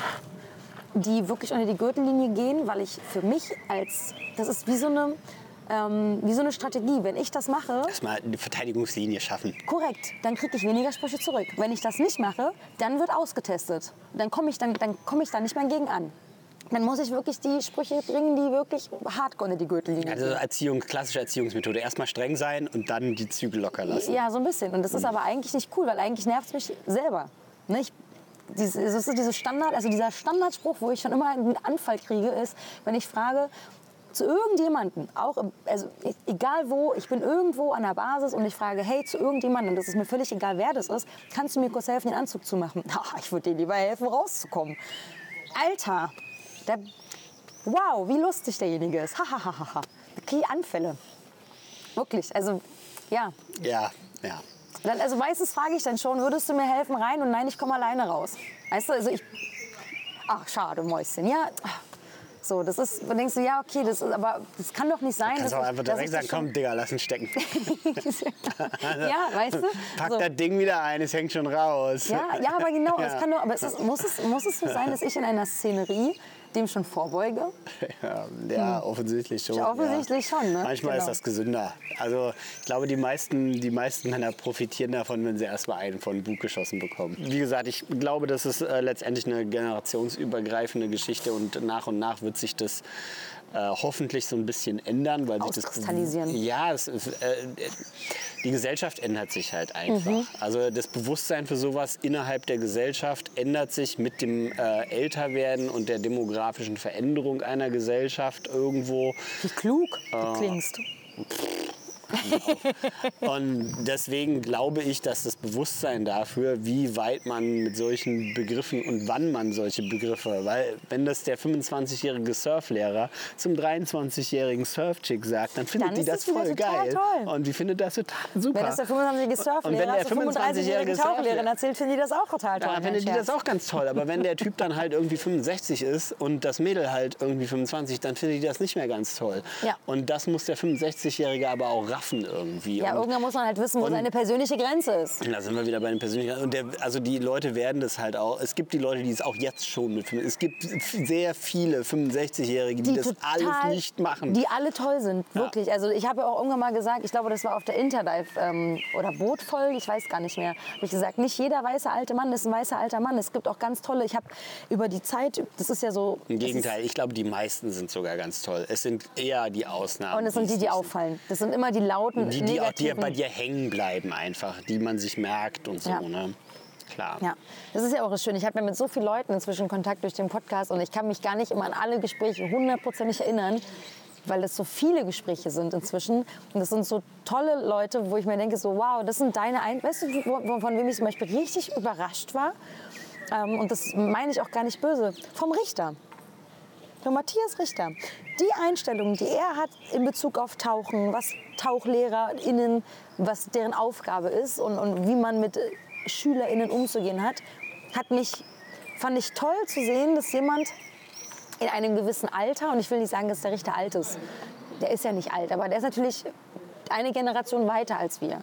die wirklich unter die Gürtellinie gehen, weil ich für mich als, das ist wie so eine, ähm, wie so eine Strategie. Wenn ich das mache, Erstmal eine Verteidigungslinie schaffen. korrekt, dann kriege ich weniger Sprüche zurück. Wenn ich das nicht mache, dann wird ausgetestet. Dann komme ich, dann, dann komm ich da nicht mehr gegen an. Dann muss ich wirklich die Sprüche bringen, die wirklich hardcore unter die Gürtellinie Also Erziehung, klassische Erziehungsmethode. Erstmal streng sein und dann die Zügel locker lassen. Ja, so ein bisschen. Und das ist aber eigentlich nicht cool, weil eigentlich nervt es mich selber. Ne? Ich, diese, das ist diese Standard, also dieser Standardspruch, wo ich schon immer einen Anfall kriege, ist, wenn ich frage zu irgendjemandem, auch im, also e- egal wo, ich bin irgendwo an der Basis und ich frage, hey, zu irgendjemandem, das ist mir völlig egal, wer das ist, kannst du mir kurz helfen, den Anzug zu machen? Ach, ich würde dir lieber helfen, rauszukommen. Alter, der, wow, wie lustig derjenige ist. Hahaha. Okay, Anfälle. Wirklich, also ja, Ja, ja. dann, also meistens frage ich dann schon, würdest du mir helfen rein? Und nein, ich komme alleine raus. Weißt du, also ich, ach schade, Mäuschen, ja. So, das ist, dann denkst du, ja, okay, das ist, aber das kann doch nicht sein. Kannst dass auch einfach direkt sagen, das komm, Digga, lass ihn stecken. ja, weißt du? Pack So. das Ding wieder ein, es hängt schon raus. Ja, ja, aber genau, Ja. es kann doch, aber es ist, muss, es, muss es so sein, dass ich in einer Szenerie dem schon vorbeuge? Ja, ja offensichtlich schon. Offensichtlich ja. schon, ne? Manchmal Genau. ist das gesünder. Also ich glaube, die meisten, die meisten Männer profitieren davon, wenn sie erstmal einen von Bug geschossen bekommen. Wie gesagt, ich glaube, das ist äh, letztendlich eine generationsübergreifende Geschichte und nach und nach wird sich das äh, hoffentlich so ein bisschen ändern, weil sich das Auskristallisieren. ja, ist, äh, die Gesellschaft ändert sich halt einfach. Mhm. Also das Bewusstsein für sowas innerhalb der Gesellschaft ändert sich mit dem äh, Älterwerden und der demografischen Veränderung einer Gesellschaft irgendwo. Wie klug du Klingst. Und deswegen glaube ich, dass das Bewusstsein dafür, wie weit man mit solchen Begriffen und wann man solche Begriffe, weil wenn das der 25-jährige Surflehrer zum 23-jährigen Surfchick sagt, dann findet Dann die das voll geil. toll. Und die findet das total super. Wenn das der 25-jährige Und wenn Surflehrer der zur 35-jährigen 25-jährige Tauchlehrerin erzählt, finden die das auch total toll. Ja, mein findet die das auch ganz toll. Aber wenn der Typ dann halt irgendwie 65 ist und das Mädel halt irgendwie 25, dann findet die das nicht mehr ganz toll. Ja. Und das muss der 65-Jährige aber auch raffen irgendwie. Ja, und irgendwann muss man halt wissen, wo seine persönliche Grenze ist. da sind wir wieder bei den Persönlichkeiten. Und der, also die Leute werden das halt auch. Es gibt die Leute, die es auch jetzt schon mit. Es gibt sehr viele 65-Jährige, die, das alles nicht machen. Die alle toll sind, wirklich. Also ich habe ja auch irgendwann mal gesagt, ich glaube, das war auf der Interdive ähm, oder Bootfolge, ich weiß gar nicht mehr, habe ich gesagt, nicht jeder weiße alte Mann ist ein weißer alter Mann. Es gibt auch ganz tolle, ich habe über die Zeit, das ist ja so... Im Gegenteil, ich glaube, die meisten sind sogar ganz toll. Es sind eher die Ausnahmen. Und es sind die, die nicht auffallen. Das sind immer die lauten, Die, die auch dir, negativen. bei dir hängen bleiben einfach, die man sich merkt und so. Ja. Ne? Klar. Ja, das ist ja auch das Schöne. Ich habe ja mit so vielen Leuten inzwischen Kontakt durch den Podcast und ich kann mich gar nicht immer an alle Gespräche hundertprozentig erinnern, weil es so viele Gespräche sind inzwischen. Und das sind so tolle Leute, wo ich mir denke, so wow, das sind deine Ein... Weißt du, von wem ich zum Beispiel richtig überrascht war? Ähm, und das meine ich auch gar nicht böse. Vom Richter. Von Matthias Richter. Die Einstellung, die er hat in Bezug auf Tauchen, was TauchlehrerInnen, was deren Aufgabe ist und, und wie man mit äh, SchülerInnen umzugehen hat, hat mich, fand ich toll zu sehen, dass jemand in einem gewissen Alter, und ich will nicht sagen, dass der Richter alt ist, der ist ja nicht alt, aber der ist natürlich eine Generation weiter als wir.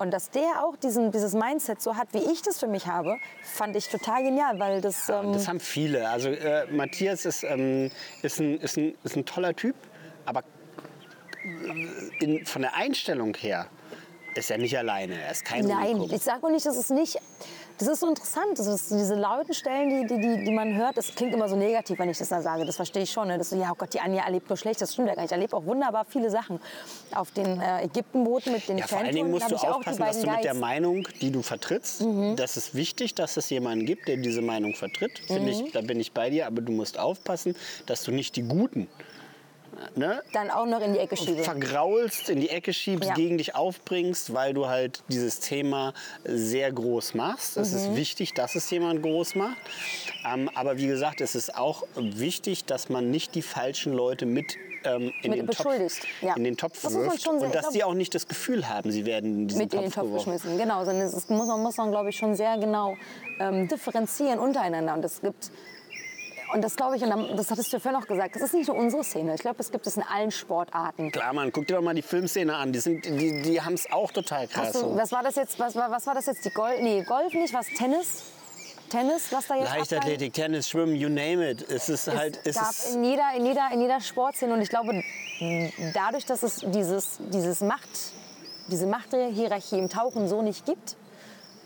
Und dass der auch diesen, dieses Mindset so hat, wie ich das für mich habe, fand ich total genial, weil das... Ähm, Das haben viele. Also äh, Matthias ist, ähm, ist, ein, ist, ein, ist ein toller Typ, aber äh, in, von der Einstellung her ist er nicht alleine. Er ist kein Nein, Unikum. ich sage auch nicht, dass es nicht. Das ist so interessant. Ist diese lauten Stellen, die, die, die, man hört, das klingt immer so negativ, wenn ich das da sage. Das verstehe ich schon. Ne? Das so, ja, oh Gott, die Anja erlebt nur schlecht. Das stimmt ja gar nicht. Ich erlebe auch wunderbar viele Sachen. Auf den äh, Ägyptenbooten mit den Ja, vor allen Dingen musst du aufpassen, dass du mit der. Meinung, die du vertrittst, das ist wichtig, dass es jemanden gibt, der diese Meinung vertritt. Finde Mhm. ich, da bin ich bei dir, aber du musst aufpassen, dass du nicht die Guten ne, Dann auch noch in die Ecke schiebe. vergraulst, in die Ecke schiebst, Ja. gegen dich aufbringst, weil du halt dieses Thema sehr groß machst. Es Mhm. ist wichtig, dass es jemand groß macht. Ähm, aber wie gesagt, es ist auch wichtig, dass man nicht die falschen Leute mit ähm, in, den Topf, ja. in den Topf Das wirft sehr- und ich dass glaub- die auch nicht das Gefühl haben, sie werden in diesen mit in den Topf Topf geworfen. geschmissen. Genau, sondern es muss man, muss man glaube ich, schon sehr genau ähm, differenzieren untereinander. Und es gibt, und das glaube ich, und das hattest du ja vorhin auch gesagt, das ist nicht nur unsere Szene. Ich glaube, es gibt es in allen Sportarten. Klar, Mann, guck dir doch mal die Filmszene an. Die, sind- die, die haben es auch total krass. Du, was war das jetzt? Was war, was war das jetzt? Die Golf? Nee, Golf nicht. Was? Tennis? Tennis? Was da jetzt? Leichtathletik, Tennis, Schwimmen, you name it. Es ist halt, es es gab in jeder, in, jeder, in jeder Sportszene und ich glaube, dadurch, dass es dieses, dieses Macht, diese Machthierarchie im Tauchen so nicht gibt,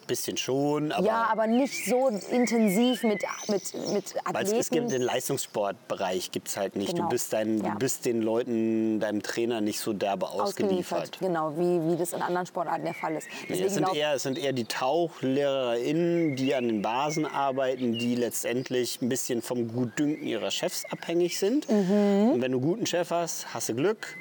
bisschen schon, aber, ja, aber nicht so intensiv mit, mit, mit weil es, es gibt Athleten. den Leistungssportbereich gibt's halt nicht. Genau. Du bist dein, Ja. du bist den Leuten, deinem Trainer nicht so derbe ausgeliefert. Genau, wie, wie das in anderen Sportarten der Fall ist. Nee, es, sind eher, es sind eher die TauchlehrerInnen, die an den Basen arbeiten, die letztendlich ein bisschen vom Gutdünken ihrer Chefs abhängig sind. Mhm. Und wenn du einen guten Chef hast, hast du Glück.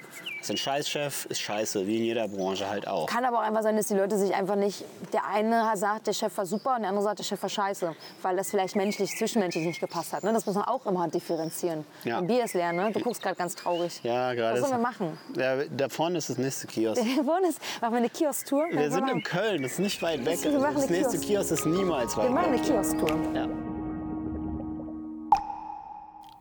Du einen Scheißchef, ist scheiße, wie in jeder Branche halt auch. Kann aber auch einfach sein, dass die Leute sich einfach nicht. Der eine sagt, der Chef war super und der andere sagt, der Chef war scheiße. Weil das vielleicht menschlich, zwischenmenschlich nicht gepasst hat. Ne? Das muss man auch immer differenzieren. Ja. Ein Bier ist leer, ne? Du guckst gerade ganz traurig. Ja, gerade. Was sollen wir ist- machen? Ja, da vorne ist das nächste Kiosk. Wir wollen es. Machen wir eine Kiosk-Tour? Wir sind in Köln, das ist nicht weit weg. Machen Das nächste Kiosk. Kiosk ist niemals weit Wir machen eine weg. Kiosk-Tour. Ja.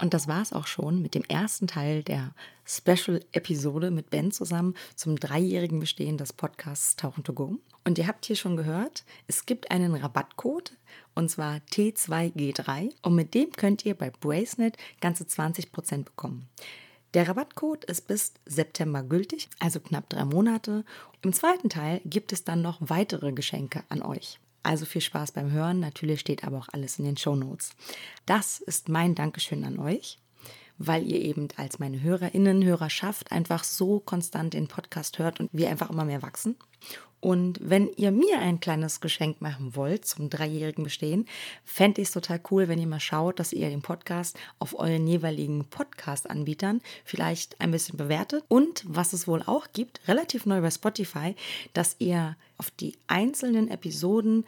Und das war es auch schon mit dem ersten Teil der Special-Episode mit Ben zusammen zum dreijährigen Bestehen des Podcasts Tauchen to Go. Und ihr habt hier schon gehört, es gibt einen Rabattcode und zwar T2G3 und mit dem könnt ihr bei Bracenet ganze 20% bekommen. Der Rabattcode ist bis September gültig, also knapp drei Monate. Im zweiten Teil gibt es dann noch weitere Geschenke an euch. Also viel Spaß beim Hören. Natürlich steht aber auch alles in den Show Notes. Das ist mein Dankeschön an euch, weil ihr eben als meine Hörerinnen, Hörerschaft einfach so konstant den Podcast hört und wir einfach immer mehr wachsen. Und wenn ihr mir ein kleines Geschenk machen wollt zum dreijährigen Bestehen, fände ich es total cool, wenn ihr mal schaut, dass ihr den Podcast auf euren jeweiligen Podcast-Anbietern vielleicht ein bisschen bewertet. Und was es wohl auch gibt, relativ neu bei Spotify, dass ihr auf die einzelnen Episoden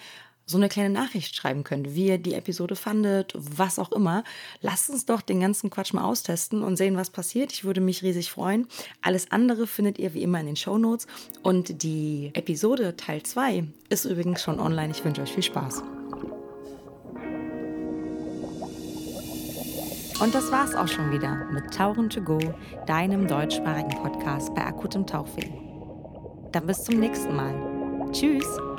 so eine kleine Nachricht schreiben könnt, wie ihr die Episode fandet, was auch immer. Lasst uns doch den ganzen Quatsch mal austesten und sehen, was passiert. Ich würde mich riesig freuen. Alles andere findet ihr wie immer in den Show Notes. Und die Episode Teil 2 ist übrigens schon online. Ich wünsche euch viel Spaß. Und das war's auch schon wieder mit Tauchen to Go, deinem deutschsprachigen Podcast bei akutem Tauchweh. Dann bis zum nächsten Mal. Tschüss!